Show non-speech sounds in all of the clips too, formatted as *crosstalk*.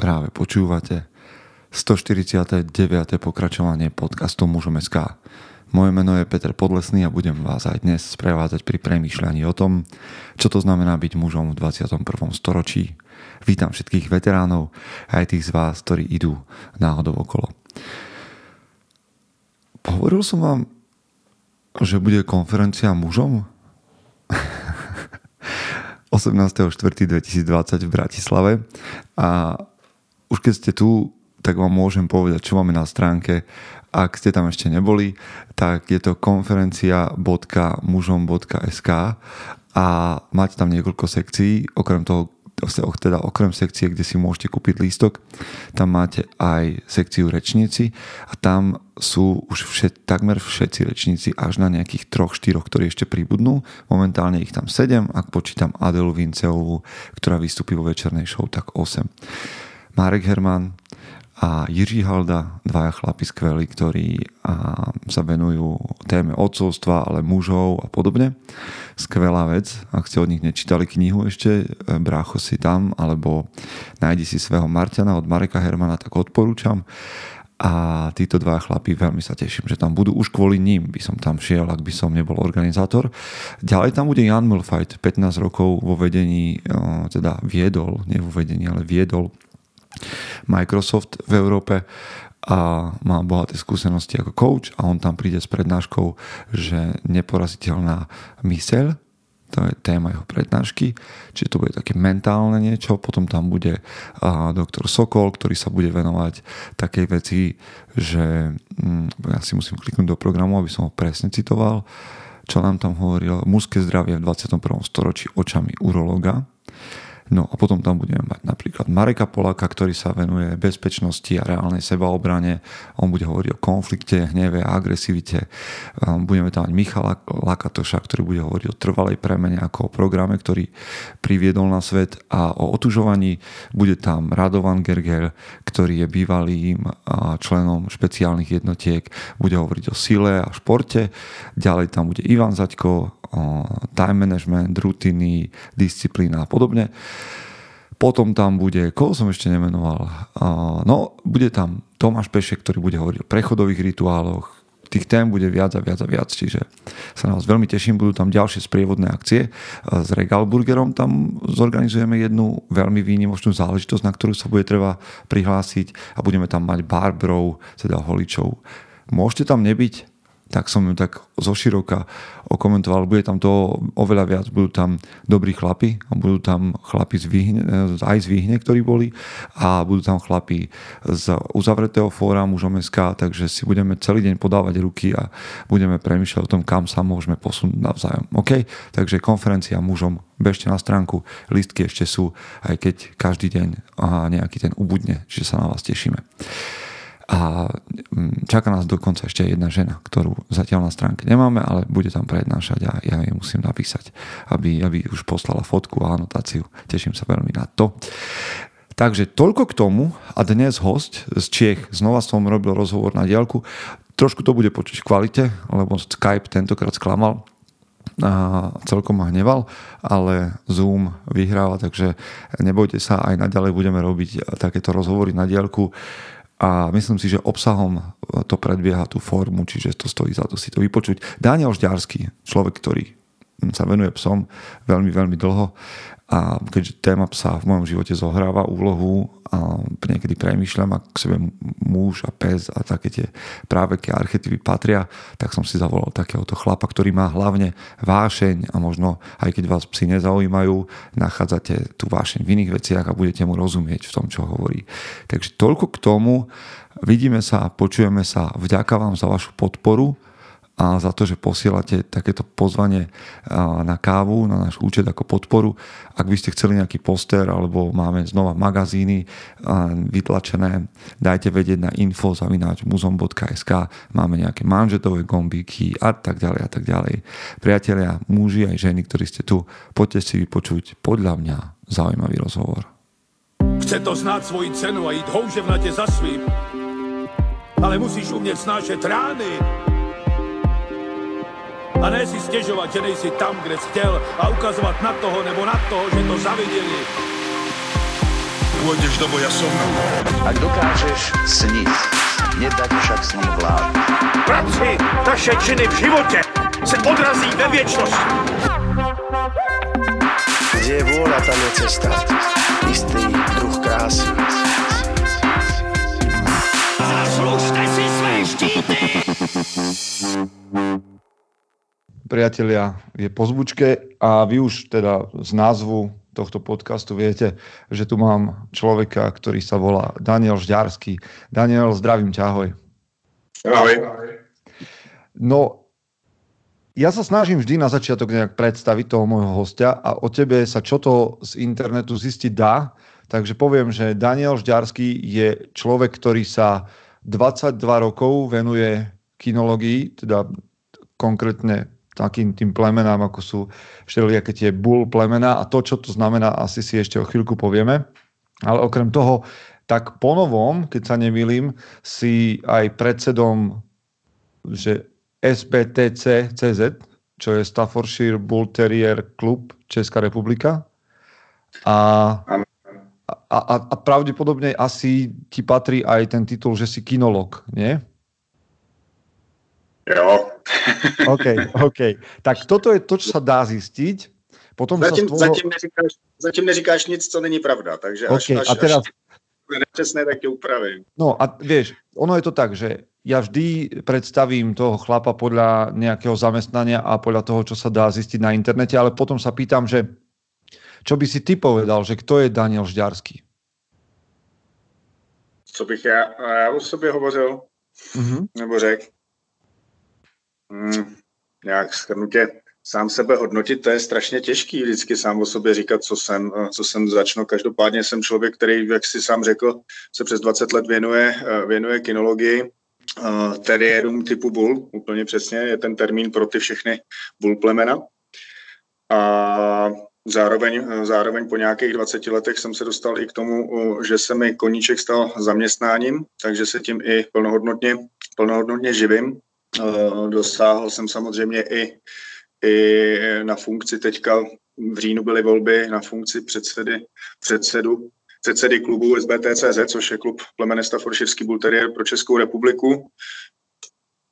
Práve počúvate 149. pokračovanie podcastu Mužom SK. Moje meno je Peter Podlesný a budem vás aj dnes sprevádzať pri premýšľaní o tom, čo to znamená byť mužom v 21. storočí. Vítam všetkých veteránov aj tých z vás, ktorí idú náhodou okolo. Hovoril som vám, že bude konferencia mužom? *laughs* 18.4.2020 v Bratislave a už keď ste tu, tak vám môžem povedať, čo máme na stránke. Ak ste tam ešte neboli, tak je to konferencia.mužom.sk a máte tam niekoľko sekcií, okrem toho teda okrem sekcie, kde si môžete kúpiť lístok, tam máte aj sekciu rečníci a tam sú už všet, takmer všetci rečníci až na nejakých troch, štyroch, ktorí ešte pribudnú. Momentálne ich tam 7, ak počítam Adelu Vinceovú, ktorá vystupí vo večernej show, tak 8. Marek Herman a Jiří Halda, dvaja chlapi skvelí, ktorí sa venujú téme odcovstva, ale mužov a podobne. Skvelá vec. Ak ste od nich nečítali knihu ešte, brácho si tam, alebo nájdi si svého Marťana od Mareka Hermana, tak odporúčam. A títo dva chlapí, veľmi sa teším, že tam budú. Už kvôli ním by som tam šiel, ak by som nebol organizátor. Ďalej tam bude Jan Mulfajt, 15 rokov vo vedení, e, teda viedol, nie vo vedení, ale viedol Microsoft v Európe a má bohaté skúsenosti ako coach a on tam príde s prednáškou, že neporaziteľná myseľ, to je téma jeho prednášky, čiže to bude také mentálne niečo, potom tam bude doktor Sokol, ktorý sa bude venovať takej veci, že hm, ja si musím kliknúť do programu, aby som ho presne citoval, čo nám tam hovoril, mužské zdravie v 21. storočí očami urologa No a potom tam budeme mať napríklad Mareka Polaka, ktorý sa venuje bezpečnosti a reálnej sebaobrane. On bude hovoriť o konflikte, hneve a agresivite. Um, budeme tam mať Michala Lakatoša, ktorý bude hovoriť o trvalej premene ako o programe, ktorý priviedol na svet a o otužovaní. Bude tam Radovan Gergel, ktorý je bývalým členom špeciálnych jednotiek. Bude hovoriť o sile a športe. Ďalej tam bude Ivan Zaďko, time management, rutiny, disciplína a podobne. Potom tam bude, koho som ešte nemenoval, no bude tam Tomáš Pešek, ktorý bude hovoriť o prechodových rituáloch, tých tém bude viac a viac a viac, čiže sa nás veľmi teším, budú tam ďalšie sprievodné akcie. S Regalburgerom tam zorganizujeme jednu veľmi výnimočnú záležitosť, na ktorú sa bude treba prihlásiť a budeme tam mať barbrov, teda holičov. Môžete tam nebyť, tak som ju tak zoširoka okomentoval. Bude tam to oveľa viac, budú tam dobrí chlapi a budú tam chlapi z Výhne, aj z Výhne, ktorí boli a budú tam chlapi z uzavretého fóra mužom takže si budeme celý deň podávať ruky a budeme premýšľať o tom, kam sa môžeme posunúť navzájom. OK? Takže konferencia mužom, bežte na stránku, listky ešte sú, aj keď každý deň a nejaký ten ubudne, že sa na vás tešíme. A mm, čaká nás dokonca ešte jedna žena, ktorú zatiaľ na stránke nemáme, ale bude tam prednášať a ja jej musím napísať, aby, aby už poslala fotku a anotáciu. Teším sa veľmi na to. Takže toľko k tomu a dnes host z Čiech. Znova som robil rozhovor na diálku. Trošku to bude počuť v kvalite, lebo Skype tentokrát sklamal a celkom ma hneval, ale Zoom vyhráva, takže nebojte sa, aj naďalej budeme robiť takéto rozhovory na diálku a myslím si, že obsahom to predbieha tú formu, čiže to stojí za to si to vypočuť. Daniel Žďarský, človek, ktorý sa venuje psom veľmi, veľmi dlho a keďže téma psa v mojom živote zohráva úlohu a niekedy premýšľam, ak k sebe muž a pes a také tie práve tie archetypy patria, tak som si zavolal takéhoto chlapa, ktorý má hlavne vášeň a možno aj keď vás psi nezaujímajú, nachádzate tú vášeň v iných veciach a budete mu rozumieť v tom, čo hovorí. Takže toľko k tomu. Vidíme sa a počujeme sa. Vďaka vám za vašu podporu a za to, že posielate takéto pozvanie na kávu, na náš účet ako podporu. Ak by ste chceli nejaký poster alebo máme znova magazíny vytlačené, dajte vedieť na info muzom.sk máme nejaké manžetové gombíky a tak ďalej a tak ďalej. Priatelia, muži aj ženy, ktorí ste tu, poďte si vypočuť podľa mňa zaujímavý rozhovor. Chce to znát svoji cenu a jít houževnatě za svým, ale musíš umět snášet rány a ne si stěžovat, že nejsi tam, kde jsi chtěl a ukazovat na toho nebo na toho, že to zaviděli. pôjdeš do boja som. Ak dokážeš sniť, nedať však sním vlád. Práci, taše činy v životě se odrazí ve věčnosti. Kde je vôľa, tam je cesta. Istý druh krásy. Zaslužte si své štíty! Priatelia, je po zvučke a vy už teda z názvu tohto podcastu viete, že tu mám človeka, ktorý sa volá Daniel Žďarský. Daniel, zdravím ťa, ahoj. Ahoj. No, ja sa snažím vždy na začiatok nejak predstaviť toho môjho hostia a o tebe sa čo to z internetu zistiť dá. Takže poviem, že Daniel Žďarský je človek, ktorý sa 22 rokov venuje kinologii, teda konkrétne takým tým plemenám, ako sú všelijaké tie bull plemena a to, čo to znamená, asi si ešte o chvíľku povieme. Ale okrem toho, tak ponovom, keď sa nemýlim, si aj predsedom že SBTC CZ, čo je Staffordshire Bull Terrier Club Česká republika. A, a, a, a pravdepodobne asi ti patrí aj ten titul, že si kinolog, nie? Jo. OK, OK. Tak toto je to, čo sa dá zistiť. Potom Zatím, sa zatím, neříkáš, zatím neříkáš nic, co není pravda, takže až, OK, až, a teraz, až nepřesné, tak tě upravím. no a vieš, ono je to tak, že ja vždy predstavím toho chlapa podľa nejakého zamestnania a podľa toho, čo sa dá zistiť na internete, ale potom sa pýtam, že čo by si ty povedal, že kto je Daniel Žďarský? Co bych já, já o sobě hovořil, Mhm. nebo řekl? Hmm, nějak schrnutě sám sebe hodnotit, to je strašně těžký vždycky sám o sobě říkat, co jsem, eh, co jsem začnu. Každopádně jsem člověk, který, jak si sám řekl, se přes 20 let věnuje, eh, věnuje kinologii, uh, teriérům typu bull, úplně přesně, je ten termín pro ty všechny bull plemena. A zároveň, eh, zároveň po nějakých 20 letech jsem se dostal i k tomu, že se mi koníček stal zaměstnáním, takže se tím i plnohodnotně, plnohodnotně živím. Uh, Dosáhl jsem samozřejmě i, i na funkci teďka v říjnu byly volby na funkci předsedy, předsedu, předsedy klubu SBTCZ, což je klub plemene Staffordshireský Bull Terrier pro Českou republiku.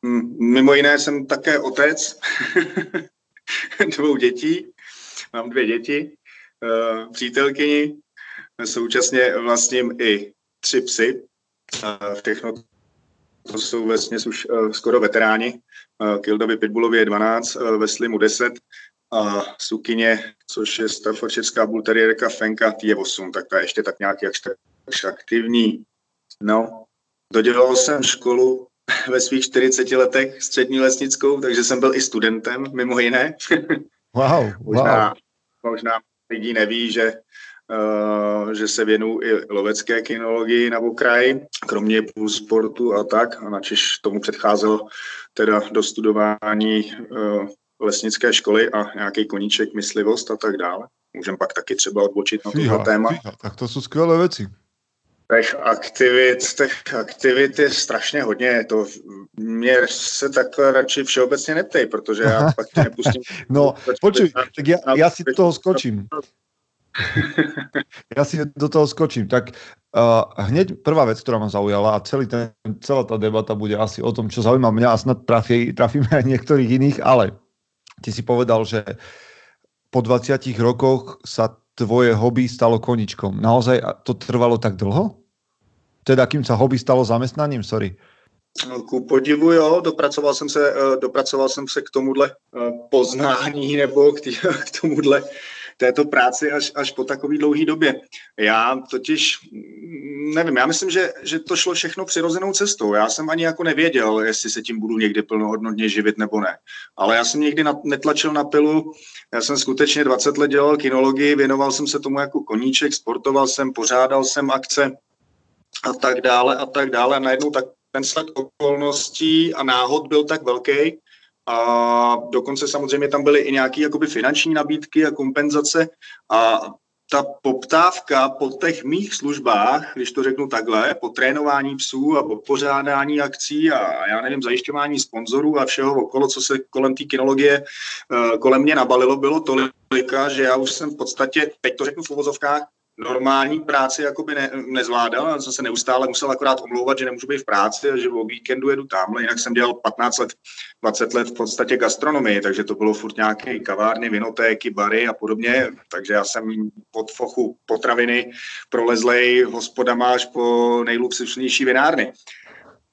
Mm, Mimo jiné jsem také otec *laughs* dvou dětí. Mám dvě děti, eh, přítelkyni, současně vlastním i tři psy. Eh, Všechno to jsou vlastně už eh, skoro veteráni. Eh, Kildovi Pitbullovi je 12, eh, Wesley mu 10 a Sukině, což je Staffordshiretská bull terrierka Fenka, tý je 8, tak ta je ještě tak nějak jakž tak aktivní. No, dodělal jsem školu *laughs* ve svých 40 letech střední lesnickou, takže jsem byl i studentem, mimo jiné. Wow, *laughs* wow. Možná, možná lidí neví, že, uh, že se věnuju i lovecké kinologii na okraji, kromě sportu a tak. A načež tomu předcházelo teda dostudování uh, lesnické školy a nějaký koníček, myslivost a tak dále. Můžeme pak taky třeba odbočit na tohle téma. fíha, tak to sú skvelé veci. Těch aktivit, těch aktivit je strašně hodně. To mě se takhle radši všeobecně neptej, protože já *laughs* pak tě nepustím. No, počuj, tak ja, ja si *laughs* do toho skočím. *laughs* Ja si do toho skočím. Tak uh, hneď prvá vec, ktorá ma zaujala a celý ten, celá tá debata bude asi o tom, čo zaujíma mňa a snad trafí, trafíme aj niektorých iných, ale ty si povedal, že po 20 rokoch sa tvoje hobby stalo koničkom. Naozaj to trvalo tak dlho? Teda kým sa hobby stalo zamestnaním? Sorry. No, Ku podivu, jo, dopracoval jsem se, eh, dopracoval jsem se k tomuhle eh, poznání nebo k, tý, *laughs* k tomuhle této práci až, až po takové dlouhé době. Já totiž, mm, nevím, já myslím, že, že to šlo všechno přirozenou cestou. Já jsem ani jako nevěděl, jestli se tím budu někdy plnohodnotně živit nebo ne. Ale já jsem někdy na, netlačil na pilu, já jsem skutečně 20 let dělal kinologii, věnoval jsem se tomu jako koníček, sportoval jsem, pořádal jsem akce a tak dále a tak dále. A najednou tak ten sled okolností a náhod byl tak velký, a dokonce samozřejmě tam byly i nějaké jakoby finanční nabídky a kompenzace. A ta poptávka po těch mých službách, když to řeknu takhle, po trénování psů a po pořádání akcí a já nevím, zajišťování sponzorů a všeho okolo, co se kolem té kinologie eh, kolem mě nabalilo, bylo tolika, že já už jsem v podstatě, teď to řeknu v uvozovkách, normální práci jakoby ne, nezvládal, jsem se neustále musel akorát omlouvat, že nemůžu být v práci a že o víkendu jedu tamhle, jinak jsem dělal 15 let, 20 let v podstatě gastronomii, takže to bylo furt nějaké kavárny, vinotéky, bary a podobně, takže já jsem pod fochu potraviny prolezlej hospodama až po nejluxusnější vinárny.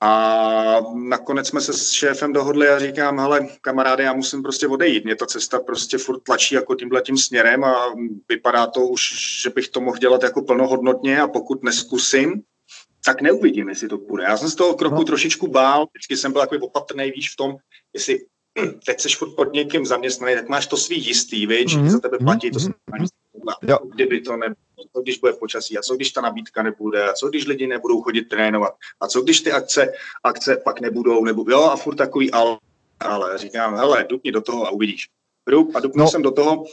A nakonec jsme se s šéfem dohodli a říkám, hele, kamaráde, já musím prostě odejít. Mě ta cesta prostě furt tlačí jako tímhle tím směrem a vypadá to už, že bych to mohl dělat jako plnohodnotně a pokud neskusím, tak neuvidím, jestli to půjde. Já jsem z toho kroku no. trošičku bál, vždycky jsem byl takový opatrný, víš, v tom, jestli *clears throat* teď jsi furt pod někým zaměstnaný, tak máš to svý jistý, víš, mm-hmm. za tebe platí, to mm-hmm. Jo. kdyby to nebylo, co když bude počasí, a co když ta nabídka nebude, a co když lidi nebudou chodit trénovat, a co když ty akce, akce pak nebudou, nebo jo, a furt takový ale, ale říkám, hele, dupni do toho a uvidíš. Rup a dupnul no. jsem do toho,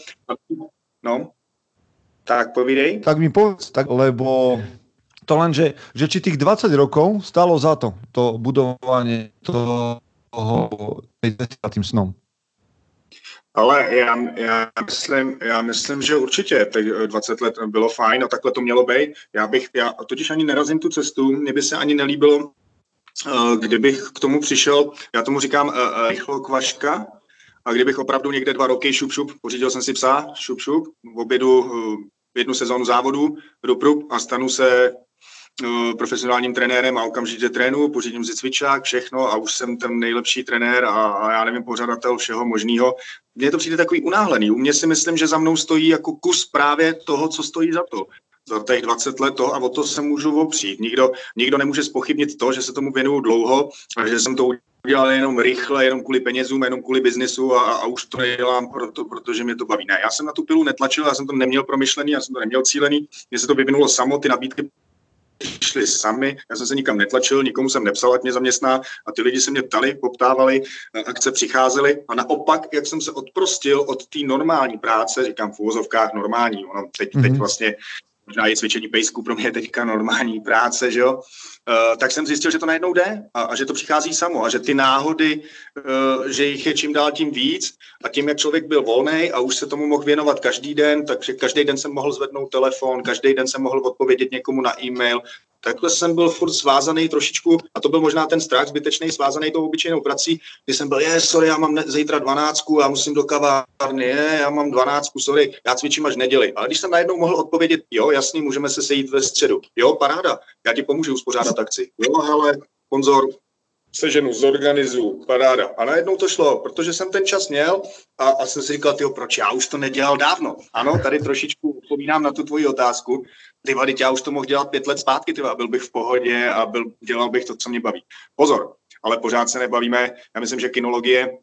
no, tak povídej. Tak mi povedz, tak, lebo to len, že, že či tých 20 rokov stalo za to, to budovanie toho, tým snom. Ale já, já, myslím, já myslím, že určitě teď 20 let bylo fajn a takhle to mělo být. Já bych, já totiž ani nerazím tu cestu, mně by se ani nelíbilo, eh, kdybych k tomu přišel, já tomu říkám eh, eh, rychlo kvaška, a kdybych opravdu někde dva roky šup šup, pořídil jsem si psa, šup šup, v obědu jednu sezónu závodu, rup, a stanu se Eh, profesionálním trenérem a okamžitě trénu, pořídím si cvičák, všechno a už jsem ten nejlepší trenér a, a já nevím, pořadatel všeho možného. Mně to přijde takový unáhlený. U mě si myslím, že za mnou stojí jako kus právě toho, co stojí za to za těch 20 let to a o to se můžu opřít. Nikdo, nikdo nemůže spochybnit to, že se tomu věnuju dlouho a že jsem to udělal jenom rychle, jenom kvůli penězům, jenom kvůli biznisu a, a už to nedělám, proto, protože mě to baví. Ne, já jsem na tu pilu netlačil, já jsem to neměl promyšlený, já jsem to neměl cílený, mně se to vyvinulo samo, ty nabídky šli sami, já jsem se nikam netlačil, nikomu jsem nepsal, ať mě zaměstná a ty lidi se mě ptali, poptávali, akce přicházely a naopak, jak jsem se odprostil od té normální práce, říkám v úvozovkách normální, ono teď, mm-hmm. teď mhm. vlastně možná je cvičení pejsku pro mě je teďka normální práce, že jo, tak jsem zjistil, že to najednou jde a, a že to přichází samo a že ty náhody, uh, že jich je čím dál tím víc a tím, jak člověk byl volný a už se tomu mohl věnovat každý den, takže každý den jsem mohl zvednout telefon, každý den jsem mohl odpovědět někomu na e-mail, takhle jsem byl furt svázaný trošičku, a to byl možná ten strach zbytečný, svázaný tou obyčejnou prací, kdy jsem byl, je, sorry, já mám zítra dvanáctku, já musím do kavárny, je, já mám dvanáctku, sorry, já cvičím až neděli. Ale když jsem najednou mohl odpovědět, jo, jasně, můžeme se sejít ve středu, jo, paráda, já ti pomůžu uspořádat akci, jo, ale sponzor, seženu, zorganizuju, paráda. A najednou to šlo, protože jsem ten čas měl a, a jsem si říkal, tyjo, proč já už to nedělal dávno. Ano, tady trošičku odpovídám na tu tvoji otázku. Ty vady, já už to mohl dělat pět let zpátky, tyva, byl bych v pohodě a byl, dělal bych to, co mě baví. Pozor, ale pořád se nebavíme. Já myslím, že kinologie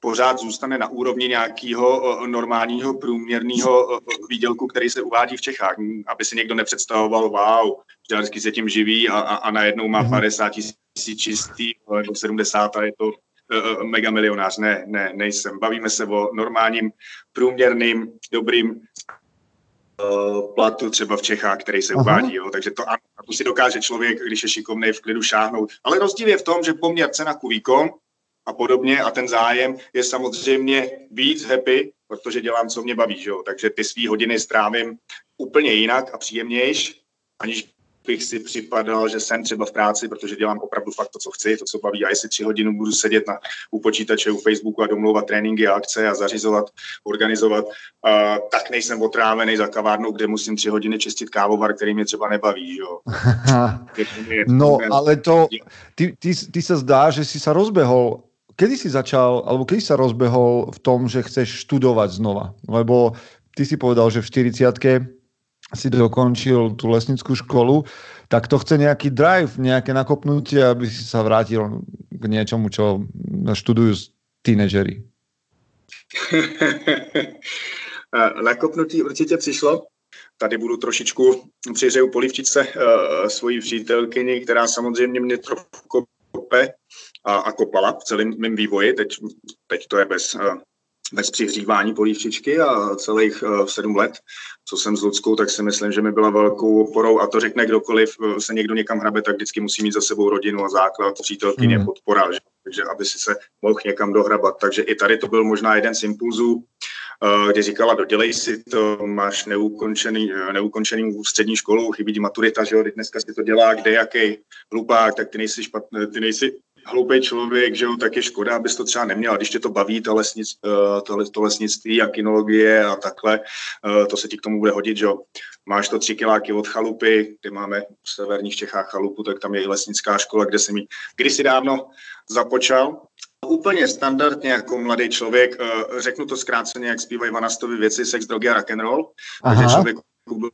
pořád zůstane na úrovni nějakého normálního průměrného výdělku, který se uvádí v Čechách. Aby si někdo nepředstavoval, wow, vždycky se tím živí a, a, a najednou má 50 mhm. tisíc čistý, nebo 70 a je to uh, mega milionář. Ne, ne, nejsem. Bavíme se o normálním, průměrným, dobrým uh, platu třeba v Čechách, který se Aha. uvádí. Jo. Takže to, a to si dokáže člověk, když je šikovný, v klidu šáhnout. Ale rozdíl je v tom, že poměr cena ku výkon a podobně a ten zájem je samozřejmě víc happy, protože dělám, co mě baví, že jo? takže ty svý hodiny strávím úplně jinak a příjemnějš, aniž bych si připadal, že jsem třeba v práci, protože dělám opravdu fakt to, co chci, to, co baví. A jestli tři hodiny budu sedět na, u počítače, u Facebooku a domlouvat tréninky a akce a zařizovat, organizovat, uh, tak nejsem otrávený za kavárnou, kde musím tři hodiny čistit kávovar, který mě třeba nebaví. Jo. *laughs* no, ale to, ty, ty, ty se zdá, že si se rozbehol kedy si začal, alebo kedy sa rozbehol v tom, že chceš študovať znova? Lebo ty si povedal, že v 40 si dokončil tú lesnickú školu, tak to chce nejaký drive, nejaké nakopnutie, aby si sa vrátil k niečomu, čo študujú teenagery. *laughs* Nakopnutí určitě přišlo. Tady budu trošičku přihřeju polivčice uh, svojí přítelkyni, která samozřejmě mě trochu kope a, a kopala v celém mém vývoji. Teď, teď to je bez, uh, bez přihřívání polívčičky a celých uh, sedm let, co jsem s Ludskou, tak si myslím, že mi byla velkou oporou a to řekne kdokoliv, uh, se někdo někam hrabe, tak vždycky musí mít za sebou rodinu a základ, přítelkyně, mm. podpora, že? takže aby si se mohl někam dohrabat. Takže i tady to byl možná jeden z impulzů. kdy říkala, dodělej si to, máš neukončený, neukončený střední školu, chybí ti maturita, že jo, dneska si to dělá, kde jaký hlupák, tak ty nejsi, špatný, ty nejsi hloupý člověk, že jo, tak je škoda, abys to třeba neměl. Když tě to baví, to, lesnic, to, to lesnictví a kinologie a takhle, to se ti k tomu bude hodit, že jo. Máš to tři kiláky od chalupy, kde máme v severních Čechách chalupu, tak tam je i lesnická škola, kde jsem ji kdysi dávno započal. Úplně standardně jako mladý člověk, řeknu to zkráceně, jak zpívají Vanastovi věci, sex, drogy a rock and roll, takže člověk byl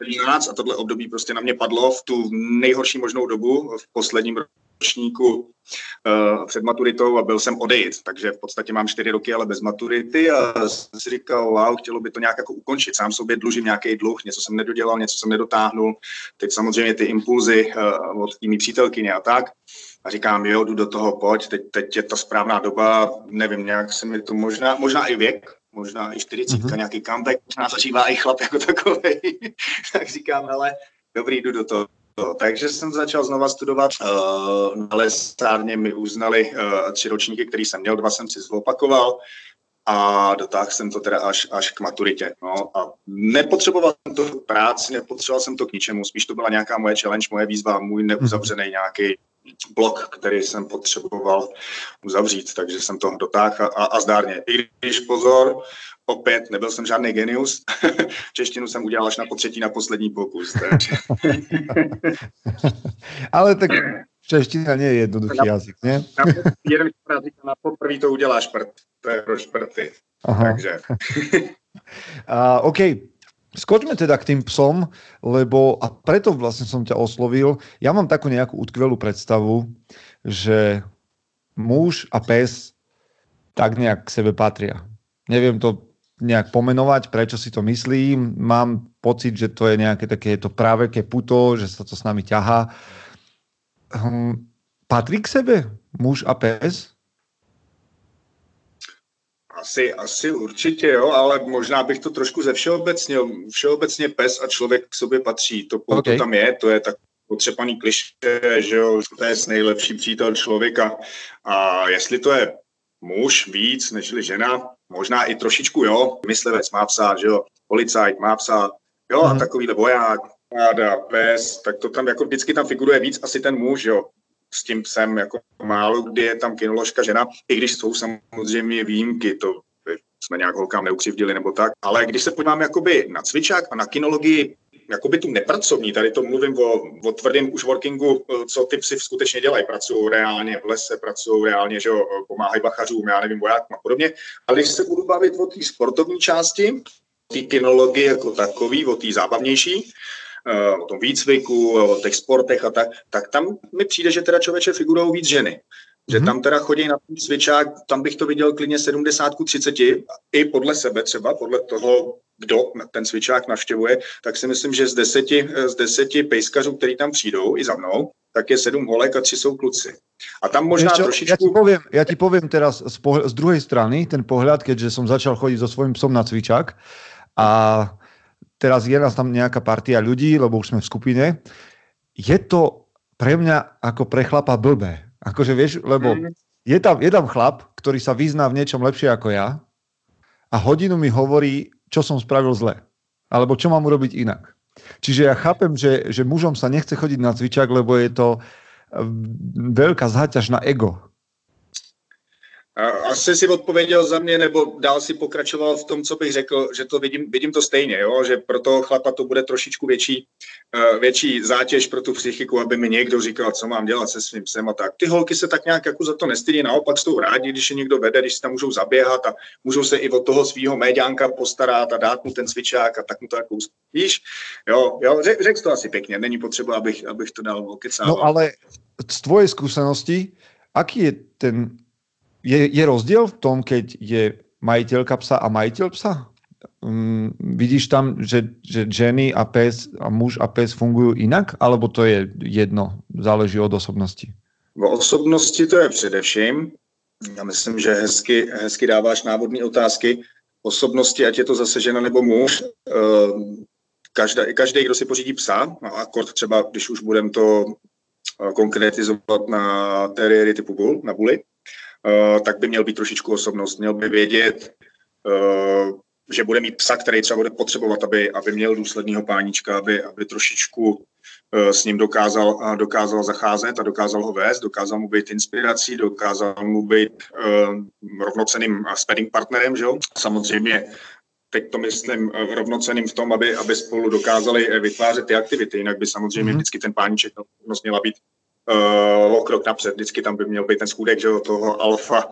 13 a tohle období prostě na mě padlo v tu nejhorší možnou dobu v posledním ročníku uh, před maturitou a byl jsem odejít, takže v podstatě mám čtyři roky, ale bez maturity a jsem si říkal, wow, chtělo by to nějak jako ukončit, sám sobě dlužím nějaký dluh, něco jsem nedodělal, něco jsem nedotáhnul, teď samozřejmě ty impulzy uh, od tými přítelkyně a tak, a říkám, jo, jdu do toho, pojď, teď, teď je ta správná doba, nevím, nějak se mi to možná, možná i věk, možná i 40, mm-hmm. nějaký comeback, možná zažívá i chlap jako takový, *laughs* tak říkám, hele, dobrý, jdu do toho. Takže jsem začal znova studovat. Uh, na lesárně mi uznali uh, tři ročníky, který jsem měl, dva jsem si zopakoval a dotáhl jsem to teda až, až k maturitě. No. A nepotřeboval jsem to k práci, nepotřeboval jsem to k ničemu, spíš to byla nějaká moje challenge, moje výzva, můj neuzavřený nějaký blok, který jsem potřeboval uzavřít, takže jsem to dotáhl a, a zdárně. I když pozor, opět nebyl jsem žádný genius, *laughs* češtinu jsem udělal až na potřetí, na poslední pokus. *laughs* Ale tak čeština je jednoduchý na, jazyk, ne? Na, jeden říká, na poprvé to uděláš prd, to je pro šprty. Aha. Takže. *laughs* uh, OK, Skočme teda k tým psom, lebo a preto vlastne som ťa oslovil. Ja mám takú nejakú utkvelú predstavu, že muž a pes tak nejak k sebe patria. Neviem to nejak pomenovať, prečo si to myslím. Mám pocit, že to je nejaké také to praveké puto, že sa to s nami ťahá. Hm, patrí k sebe muž a pes? Asi, asi určitě jo, ale možná bych to trošku ze všeobecnil. Všeobecně pes a člověk k sobě patří. To, okay. to tam je, to je tak potřepaný kliše, že jo, pes nejlepší přítel člověka. A jestli to je muž víc než žena, možná i trošičku jo, myslivec má psa, že jo, policajt má psa, jo, a mhm. takovýhle voják, páda, pes, tak to tam jako vždycky tam figuruje víc asi ten muž, jo, s tím psem, jako málo kdy je tam kinoložka žena, i když jsou samozřejmě výjimky, to jsme nějak holkám neukřivdili nebo tak, ale když se podíváme jakoby na cvičák a na kinologii, jakoby tu nepracovní, tady to mluvím o, o tvrdém už workingu, co ty psy skutečně dělají, pracují reálně v lese, pracují reálně, že jo, pomáhají bachařům, já nevím, vojákům a podobně, ale když se budu bavit o té sportovní části, té kinologie jako takový, o té zábavnější, Eh, o tom výcviku, o těch sportech a tak, tak tam mi přijde, že teda člověče figurují víc ženy. Že mhm. tam teda chodí na ten cvičák, tam bych to viděl klidně 70 30, i podle sebe třeba, podle toho, kdo ten cvičák navštěvuje, tak si myslím, že z deseti, z deseti pejskařů, který tam přijdou i za mnou, tak je sedm holek a tři jsou kluci. A tam možná Ešte, trošičku... Ja ti poviem, ja ti poviem teraz z, pohl- z druhej strany ten pohľad, keďže som začal chodiť so svojím psom na cvičák a teraz je nás tam nejaká partia ľudí, lebo už sme v skupine, je to pre mňa ako pre chlapa blbé. Akože vieš, lebo mm. je tam, je tam chlap, ktorý sa vyzná v niečom lepšie ako ja a hodinu mi hovorí, čo som spravil zle. Alebo čo mám urobiť inak. Čiže ja chápem, že, že mužom sa nechce chodiť na cvičák, lebo je to veľká záťaž na ego. Asi si odpověděl za mě, nebo dál si pokračoval v tom, co bych řekl, že to vidím, vidím to stejně, jo? že pro toho chlapa to bude trošičku větší, uh, větší zátěž pro tu psychiku, aby mi někdo říkal, co mám dělat se svým psem a tak. Ty holky se tak nějak jako za to nestydí, naopak jsou rádi, když je někdo vede, když se tam můžou zaběhat a můžou se i od toho svého médiánka postarat a dát mu ten cvičák a tak mu to jako Víš, jo, jo řek, řekl to asi pěkně, není potřeba, abych, abych to dal okecával. No ale z tvojej skúsenosti, aký je ten je, je rozdiel v tom, keď je majiteľka psa a majiteľ psa? Um, vidíš tam, že, že ženy a pes a muž a pes fungují jinak, alebo to je jedno, záleží od osobnosti? O osobnosti to je především. Já myslím, že hezky, hezky dáváš návodní otázky. Osobnosti, ať je to zase žena nebo muž, ehm, každý, každý kdo si pořídí psa, a akord třeba, když už budeme to eh, konkretizovat na teriéry typu bull, na bully, tak by měl být trošičku osobnost. Měl by vědět, že bude mít psa, který třeba bude potřebovat, aby, aby měl důsledného pánička, aby, aby trošičku Eh, s ním dokázal, eh, dokázal zacházet a dokázal ho vést, dokázal mu být inspirací, dokázal mu být uh, rovnoceným sparring partnerem, že jo? Samozřejmě teď to myslím rovnoceným v tom, aby, aby spolu dokázali vytvářet ty aktivity, jinak by samozřejmě mm-hmm. vždycky ten páníček měla být uh, o krok napřed, vždycky tam by měl být ten skůdek, že toho alfa,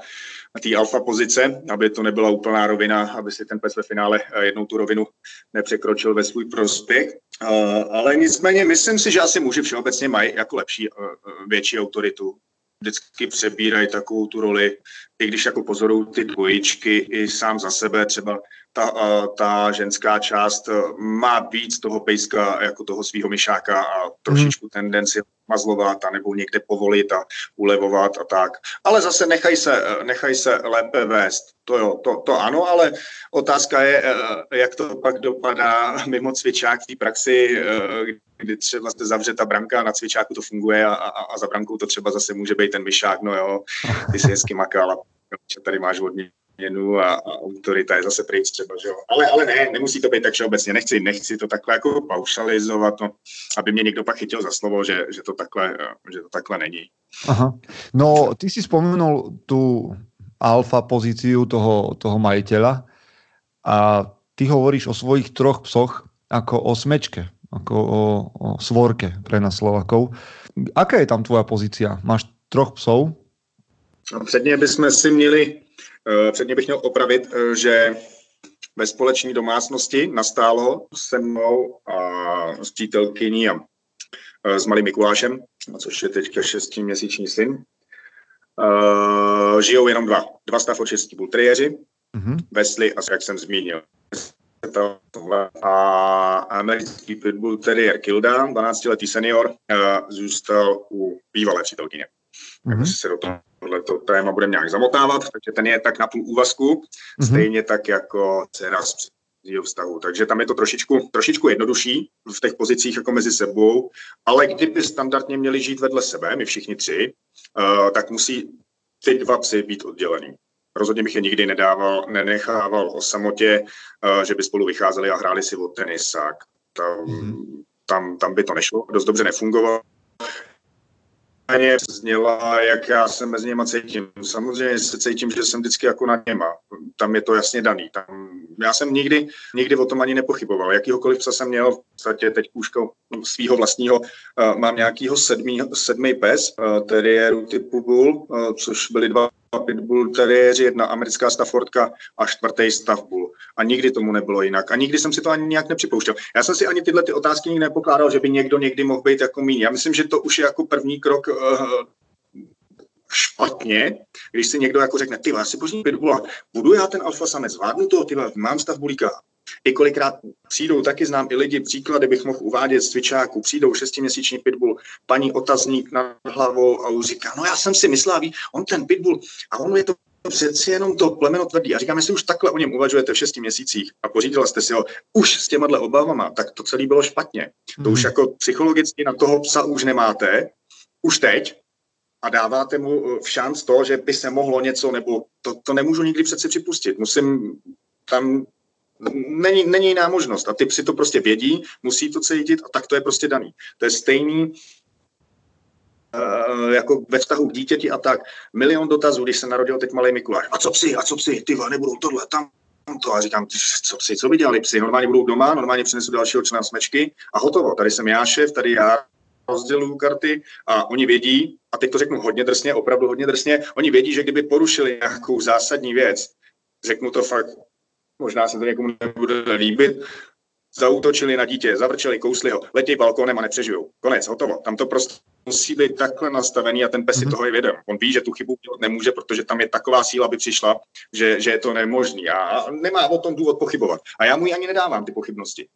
té alfa pozice, aby to nebyla úplná rovina, aby si ten pes ve finále eh, jednou tu rovinu nepřekročil ve svůj prospěch. Eh, ale nicméně myslím si, že asi muži všeobecně mají jako lepší, eh, větší autoritu. Vždycky přebírají takovou tu roli, i když jako pozorují ty dvojičky i sám za sebe, třeba ta, ta ženská část má víc toho pejska jako toho svého myšáka a trošičku hmm. tendenci mazlovat a nebo někde povolit a ulevovat a tak. Ale zase nechaj se, nechaj se lépe vést. To jo, to, to ano, ale otázka je, eh, jak to pak dopadá mimo cvičák v té praxi, eh, kdy třeba se zavře ta branka, na cvičáku to funguje a, a, a za brankou to třeba zase může být ten myšák, no jo, ty si hezky makal a tady máš hodně měnu a, a autorita je zase pryč třeba, že jo. Ale, ale ne, nemusí to být tak všeobecně, nechci, nechci to takhle jako paušalizovat, no, aby mě někdo pak chytil za slovo, že, že, to, takhle, že to takhle není. Aha. No, ty si spomenul tu alfa pozíciu toho, toho majiteľa a ty hovoríš o svojich troch psoch ako o smečke, ako o, o svorke pre nás Slovakov. Aká je tam tvoja pozícia? Máš troch psov? No, předně bychom si měli Eh, předně bych měl opravit, eh, že ve společní domácnosti nastálo se mnou a s přítelkyní a eh, s malým Mikulášem, což je teďka šestiměsíční syn. Žijou jenom dva. Dva staffordshireský bulteriéři, mm-hmm. Wesley a jak jsem zmínil. A americký pitbull terrier Kilda, 12-letý senior, zůstal u bývalé přítelkyně. Mm-hmm. se do toho to téma budeme nějak zamotávat, takže ten je tak na půl úvazku, mm-hmm. stejně tak jako dcera z vztahu. Takže tam je to trošičku, trošičku jednodušší v těch pozicích jako mezi sebou, ale kdyby standardně měli žít vedle sebe, my všichni tři, uh, tak musí ty dva psy být oddělený. Rozhodně bych je nikdy nedával, nenechával o samotě, uh, že by spolu vycházeli a hráli si o tenisák. Tam, mm-hmm. tam, tam by to nešlo, dost dobře nefungovalo zněla, jak já se mezi něma cítím. Samozřejmě se cítím, že jsem vždycky jako na něma. Tam je to jasně daný. Tam, já jsem nikdy, nikdy o tom ani nepochyboval. Jakýhokoliv psa jsem měl, v podstatě teď kůžko svého vlastního, uh, mám nějakýho sedmý, sedmý pes, uh, teriéru typu Bull, uh, což byly dva pitbull teriéři, jedna americká Staffordka a čtvrtý Staffbull. A nikdy tomu nebylo jinak. A nikdy jsem si to ani nějak nepřipouštěl. Já jsem si ani tyhle ty otázky nikdy nepokládal, že by někdo někdy mohl být jako míň. Já myslím, že to už je jako první krok uh, špatně, když si někdo jako řekne, ty já si pořídím pitbulla, budu já ten alfa samec, zvládnu to, ty mám stav. I kolikrát přijdou, taky znám i lidi, příklady bych mohl uvádět z cvičáku, přijdou šestiměsíční pitbull, paní otazník nad hlavou a už říká, no já jsem si myslel, ví, on ten pitbull, a on je to přeci jenom to plemeno tvrdý. A říkám, jestli už takhle o něm uvažujete v šesti měsících a pořídila jste si ho už s těma obavama, tak to celé bylo špatně. To už mhm. jako psychologicky na toho psa už nemáte, už teď, a dáváte mu eh, v šanc to, že by se mohlo něco, nebo to, to nemůžu nikdy přece připustit. Musím tam není, není jiná možnost. A ty psi to prostě vědí, musí to cítit a tak to je prostě daný. To je stejný uh, jako ve vztahu k dítěti a tak. Milion dotazů, když se narodil teď malý Mikuláš. A co psi, a co psi, ty nebudou tohle, tam to a říkám, co psi, co by dělali psi, normálně budou doma, normálně přinesu dalšího člena smečky a hotovo. Tady jsem já šéf, tady já rozděluju karty a oni vědí, a teď to řeknu hodně drsně, opravdu hodně drsně, oni vědí, že kdyby porušili nějakou zásadní věc, řeknu to fakt možná se to někomu nebude líbit, zautočili na dítě, zavrčeli, kousli ho, letějí balkónem a nepřežijou. Konec, hotovo. Tam to prostě musí být takhle nastavený a ten pes si mm-hmm. toho je vědom. On ví, že tu chybu dělat nemůže, protože tam je taková síla, aby přišla, že, že je to nemožný a nemá o tom důvod pochybovat. A já mu ani nedávám ty pochybnosti.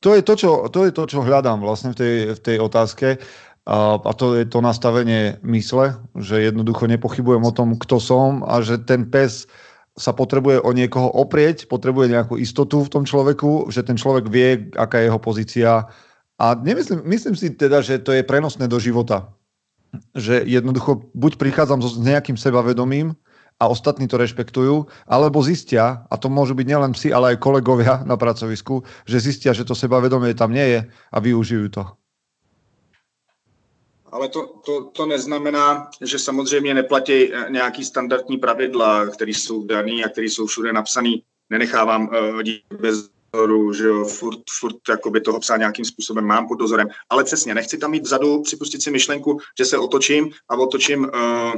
To je to, čo, to, je to, čo hľadám vlastne v tej, v tej otázke. A, a to je to nastavenie mysle, že jednoducho nepochybujem o tom, kto som a že ten pes sa potrebuje o niekoho oprieť, potrebuje nejakú istotu v tom človeku, že ten človek vie, aká je jeho pozícia. A nemyslím, myslím si teda, že to je prenosné do života. Že jednoducho buď prichádzam s nejakým sebavedomím a ostatní to rešpektujú, alebo zistia, a to môžu byť nielen psi, ale aj kolegovia na pracovisku, že zistia, že to sebavedomie tam nie je a využijú to. Ale to, to, to neznamená, že samozřejmě neplatí eh, nějaký standardní pravidla, které jsou dané a které jsou všude napsané. Nenechávám uh, bez dozoru, že jo, furt, furt jakoby toho psa nějakým způsobem mám pod dozorem. Ale přesně, nechci tam mít vzadu, připustit si myšlenku, že se otočím a otočím uh,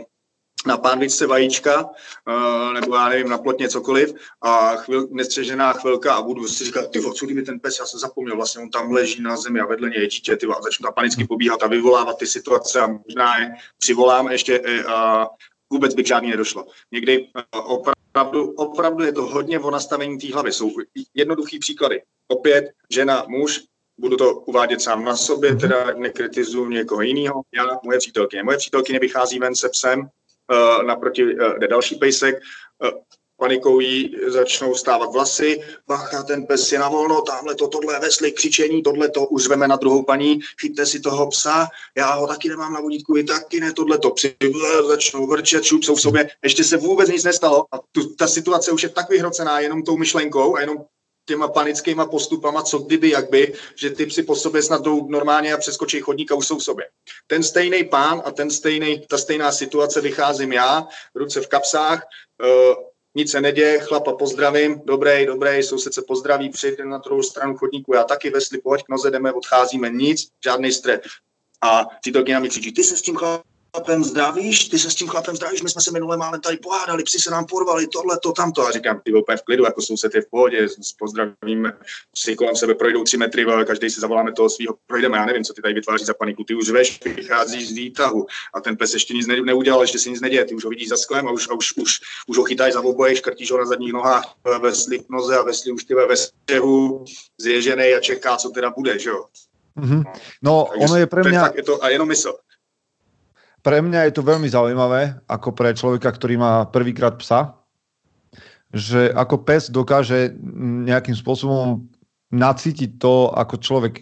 na pánvičce vajíčka, uh, nebo já nevím, na plotně cokoliv a chvil, nestřežená chvilka a budu si říkat, ty co kdyby ten pes, já jsem zapomněl, vlastně on tam leží na zemi a vedle něj je dítě, ty a začnu tam panicky pobíhat a vyvolávat ty situace a možná je přivolám ještě uh, vůbec by k žádný nedošlo. Někdy uh, opravdu, opravdu je to hodně o nastavení té hlavy. Jsou jednoduchý příklady. Opět žena, muž, budu to uvádět sám na sobě, teda nekritizuju někoho jiného. Já, moje přítelkyně. Moje přítelkyně vychází ven se psem, naproti uh, jde další pejsek, uh, panikou jí začnou stávat vlasy, bacha, ten pes je na volno, tamhle to, tohle vesly, křičení, tohle to, už zveme na druhou paní, chyťte si toho psa, já ho taky nemám na vodítku, vy taky ne, tohle to, začnou vrčet, šup, jsou v sobě, ještě se vůbec nic nestalo a tu, ta situace už je tak vyhrocená jenom tou myšlenkou a jenom těma panickýma postupama, co kdyby, jak by, že ty psy po sobě snad jdou normálně a přeskočí chodník a už jsou v sobě. Ten stejný pán a ten stejný, ta stejná situace vycházím já, ruce v kapsách, uh, nic se neděje, chlapa pozdravím, dobrý, dobrý, soused se pozdraví, přijde na druhou stranu chodníku, já taky vesli, pojď k noze, jdeme, odcházíme, nic, žádný stres. A přítelkyně mi křičí, ty se s tím chlapem chlapem zdravíš, ty se s tím chlapem zdravíš, my jsme se minule málem tady pohádali, psi se nám porvali, tohle, to, tamto. A říkám, ty úplně v klidu, jako soused je v pohodě, pozdravíme, si kolem sebe projdou tři metry, ale každý si zavoláme toho svého, projdeme, já nevím, co ty tady vytváří za paniku, ty už veš, vycházíš z výtahu a ten pes ještě nic neudělal, ještě si nic neděje, ty už ho vidíš za sklem a už, a už, už, už ho chytáš za oboje, škrtíš ho na zadních nohách ve slip noze a ve už ty ve střehu zježený a čeká, co teda bude, že jo. Mm-hmm. No, Takže ono je pre mňa... je to, a jenom mysl. Pre mňa je to veľmi zaujímavé, ako pre človeka, ktorý má prvýkrát psa, že ako pes dokáže nejakým spôsobom nacítiť to, ako človek,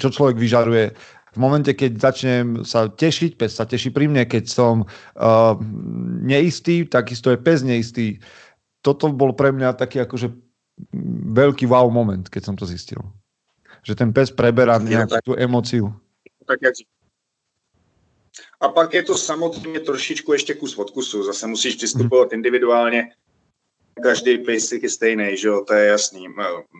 čo človek vyžaruje. V momente, keď začnem sa tešiť, pes sa teší pri mne, keď som uh, neistý, takisto je pes neistý. Toto bol pre mňa taký akože veľký wow moment, keď som to zistil. Že ten pes preberá nejakú tú emociu. Tak jak a pak je to samozřejmě trošičku ještě kus od kusu. Zase musíš přistupovat mhm. individuálně. Každý pejsek je stejný, že jo, to je jasný.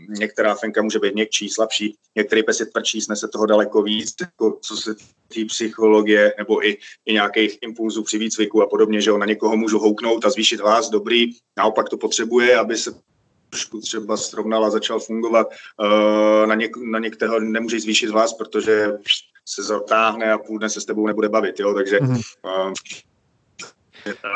Některá fenka může být měkčí, slabší, některý pes je tvrdší, snese toho daleko víc, jako co se té psychologie nebo i, i nějakých impulzů při výcviku a podobně, že jo, na někoho můžu houknout a zvýšit hlas, dobrý, naopak to potřebuje, aby se trošku třeba srovnal a začal fungovat. Na, něk, na některého nemůžeš zvýšit hlas, protože se zatáhne a půl dne se s tebou nebude bavit, jo, takže... Mm-hmm. Uh,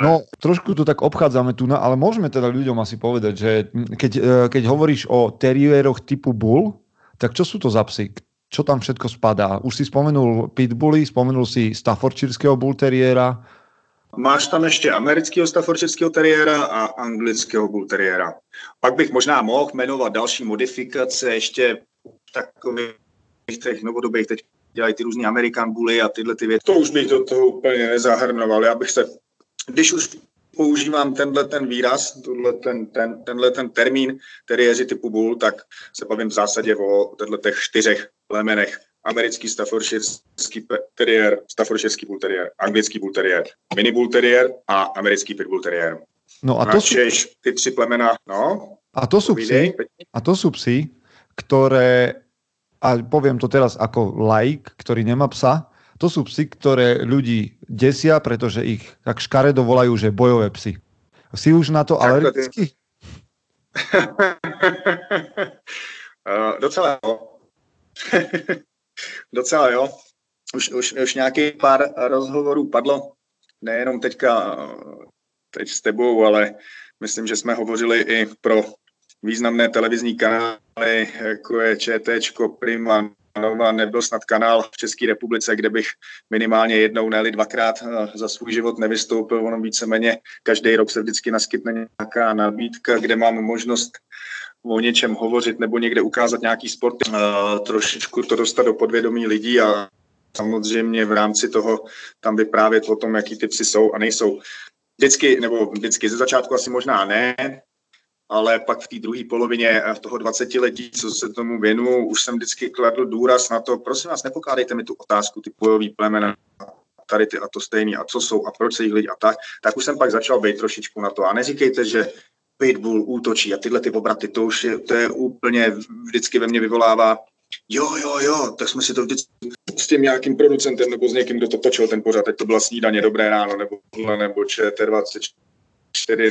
No, trošku to tak obchádzame tu, ale môžeme teda ľuďom asi povedať, že keď, e, keď hovoríš o teriéroch typu bull, tak čo sú to za psy? Čo tam všetko spadá? Už si spomenul pitbully, spomenul si staffordshireského bull teriéra. Máš tam ještě amerického staffordshireského teriéra a anglického bull teriéra. Pak bych možná mohl jmenovat další modifikace ještě takových těch novodobých teď dělají ty různé American Bully a tyhle ty věci. To už bych do toho úplně nezahrnoval. Já bych se, když už používám tenhle ten výraz, tenhle ten, ten, tenhle ten termín teriéři typu bull, tak se bavím v zásadě o těchto těch čtyřech plemenech. Americký staffordshireský teriér, staffordshireský bull teriér, anglický bull teriér, mini bull teriér a americký pitbull teriér. No a to sú... ty tři plemena, no. A to sú psi, a to sú psi, ktoré a poviem to teraz ako laik, ktorý nemá psa, to sú psy, ktoré ľudí desia, pretože ich tak škaredo volajú, že bojové psy. Si už na to alergický? uh, *laughs* docela jo. *laughs* docela jo. Už, už, už nějaký pár rozhovorů padlo, nejenom teďka teď s tebou, ale myslím, že jsme hovořili i pro významné televizní kanály, jako je ČT, Prima, Nova, nebyl snad kanál v České republice, kde bych minimálně jednou, ne dvakrát eh, za svůj život nevystoupil. Ono víceméně každý rok se vždycky naskytne nějaká nabídka, kde mám možnost o něčem hovořit nebo někde ukázat nějaký sport, uh, trošičku to dostat do podvědomí lidí a samozřejmě v rámci toho tam vyprávět o tom, jaký ty psy jsou a nejsou. vždycky, nebo vždycky ze začátku asi možná ne, ale pak v té druhé polovině v toho 20 letí, co se tomu věnu, už jsem vždycky kladl důraz na to, prosím vás, nepokládejte mi tu otázku, ty bojový plemena, tady ty a to stejný a co jsou a proč se jich lidi a tak, tak už jsem pak začal být trošičku na to. A neříkejte, že Pitbull útočí a tyhle ty obraty, to už je, to je úplně vždycky ve mně vyvolává jo, jo, jo, tak jsme si to vždycky s tím nějakým producentem nebo s někým, kdo to točil ten pořad, teď to byla snídaně Dobré ráno nebo, nebo ČT24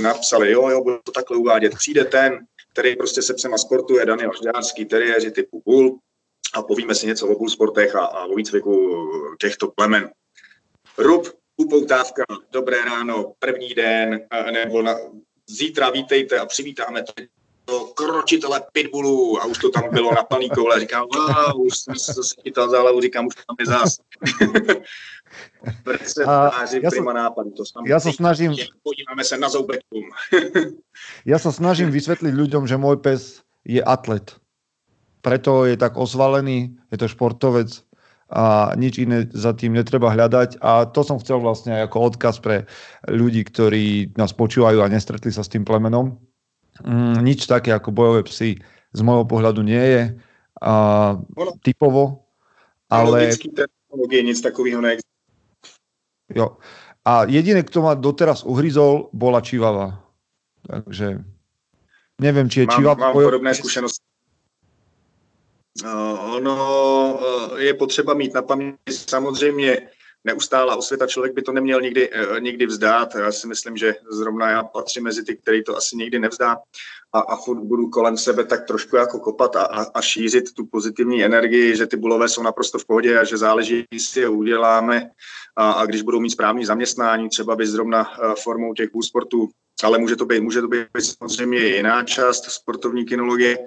napsali, jo, jo, bude to takhle uvádět. Přijde ten, který prostě se psema sportuje, Daniel Žďárský, teriéři typu Bull a povíme si něco o bull sportech a, a o výcviku těchto plemen. Rub, upoutávka, dobré ráno, první den, nebo na, zítra vítejte a přivítáme to kročitele pitbullů a už to tam bylo na plný koule. Říkám, wow, už jsem se chytal za hlavu, říkám, už tam je zás. ja prima nápadu, to ja sa snažím... Podívame sa na zoubekum. *laughs* ja sa snažím vysvetliť ľuďom, že môj pes je atlet. Preto je tak osvalený, je to športovec, a nič iné za tým netreba hľadať. A to som chcel vlastne ako odkaz pre ľudí, ktorí nás počúvajú a nestretli sa s tým plemenom. Mm, nič také ako bojové psy z môjho pohľadu nie je a, typovo, ale... nic takového neexistuje. Jo. A jediné, kto ma doteraz uhryzol, bola Čivava. Takže neviem, či je mám, Čivava... Mám podobné zkušenosti Eh, ono eh, je potřeba mít na paměti samozřejmě neustála osvěta, člověk by to neměl nikdy, eh, nikdy vzdát. Já si myslím, že zrovna já patřím mezi ty, který to asi nikdy nevzdá a, a furt budu kolem sebe tak trošku jako kopat a, a, a šířit tu pozitivní energii, že ty bulové jsou naprosto v pohodě a že záleží, jestli je uděláme a, a když budou mít správný zaměstnání, třeba by zrovna formou těch sportů, ale může to být, může to být samozřejmě jiná část sportovní kinologie,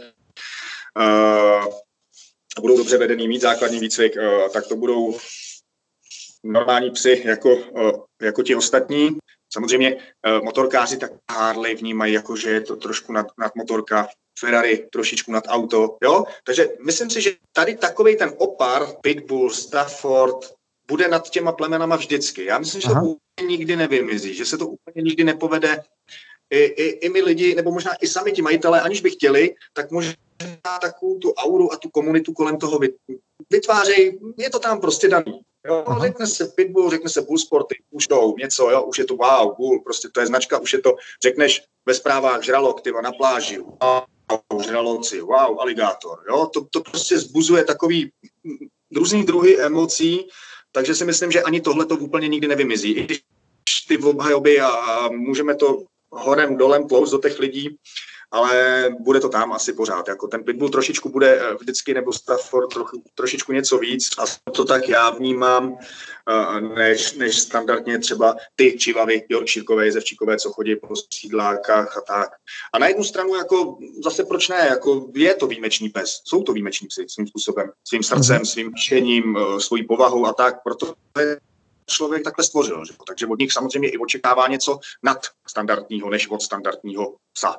a budou dobře vedený, mít základní výcvik, eh, tak to budou normální psy jako, jako ti ostatní. Samozřejmě eh, motorkáři tak Harley vnímají jako, že je to trošku nad, nad motorka, Ferrari trošičku nad auto, jo? Takže myslím si, že tady takový ten opar, Pitbull, Stafford, bude nad těma plemenama vždycky. Já myslím, že Aha. to úplně nikdy nevymizí, že se to úplně nikdy nepovede. I, i, I my lidi, nebo možná i sami ti majitelé, aniž by chtěli, tak možná takovou tu auru a tu komunitu kolem toho vytvářejí, je to tam prostě daný. Jo, řekne se Pitbull, řekne se Bull Sporty, už to něco, jo, už je to wow, Bull, prostě to je značka, už je to, řekneš ve zprávách žralok, tyva na pláži, wow, žraloci, wow, aligátor, jo, to, to prostě zbuzuje takový různý druhy emocí, takže si myslím, že ani tohle to úplně nikdy nevymizí. I když ty obhajoby a, a můžeme to horem, dolem tlouct do těch lidí, ale bude to tam asi pořád. Jako ten Pitbull trošičku bude eh, vždycky, nebo Stafford trochu, trošičku něco víc a to tak já vnímám, eh, než, než standardně třeba ty čivavy, Yorkshire, jezevčíkové, co chodí po sídlákách a tak. A na jednu stranu jako zase proč ne, jako je to výjimečný pes, jsou to výjimeční psy svým způsobem, svým srdcem, mhm. svým šením, eh, svojí povahou a tak, proto člověk takhle stvořil. Že? Takže od nich samozřejmě i očekává něco nad standardního, než od standardního psa.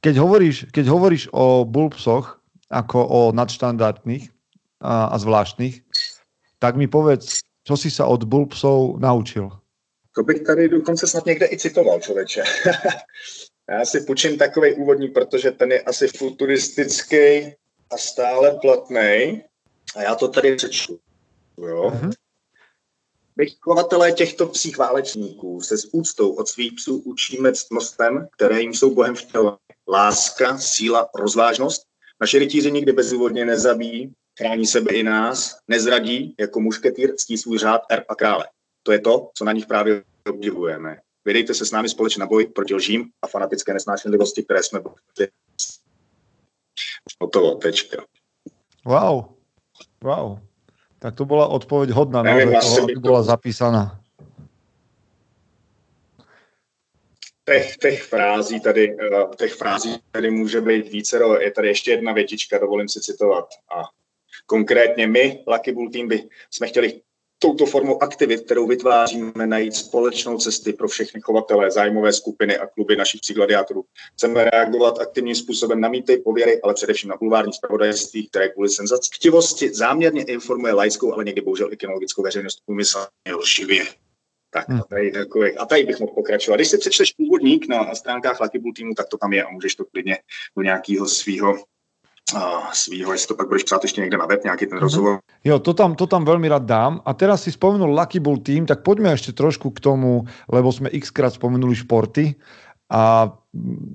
Keď hovoríš, keď hovoríš o bulpsoch ako o nadštandardných a, a zvláštnych, tak mi povedz, co si sa od bulpsov naučil? To bych tady dokonce snad někde i citoval, člověče. *laughs* Já si počím takový úvodní, protože ten je asi futuristický a stále platný. A já to tady přečtu. Jo? Uh-huh. Vychovatelé těchto psích válečníků se s úctou od svých psů učíme ctnostem, které jim jsou Bohem vtěleny láska, síla, rozvážnost. Naše rytíři nikdy bezúvodně nezabíjí, chrání sebe i nás, nezradí, jako mušketýr ctí svůj řád, erb a krále. To je to, co na nich právě obdivujeme. Vydejte se s námi společně na boj proti lžím a fanatické nesnášenlivosti, které jsme Hotovo, tečka. Wow, wow. Tak to byla odpověď hodná, Nevím, toho, aby byla zapísaná. Těch, těch frází tady, eh, těch frází tady může být více. Je tady ještě jedna větička, dovolím si citovat. A konkrétně my, Lucky Bull Team, by jsme chtěli touto formou aktivit, kterou vytváříme, najít společnou cesty pro všechny chovatele, zájmové skupiny a kluby našich gladiátorů. Chceme reagovat aktivním způsobem na mýty, pověry, ale především na bulvární zpravodajství, které kvůli senzactivosti záměrně informuje laickou, ale někdy bohužel i kinologickou veřejnost úmyslně lživě. Tak a tady, takové, a tady bych mohl pokračovat. Když si přečteš původník na stránkách Bull týmu, tak to tam je a můžeš to klidně do nějakého svého svýho, jestli to pak budeš psát ještě někde na web, nějaký ten mhm. rozhovor. Jo, to tam, to tam veľmi rád dám. A teraz si spomenul Lucky Bull Team, tak poďme ešte trošku k tomu, lebo sme x krát spomenuli športy. A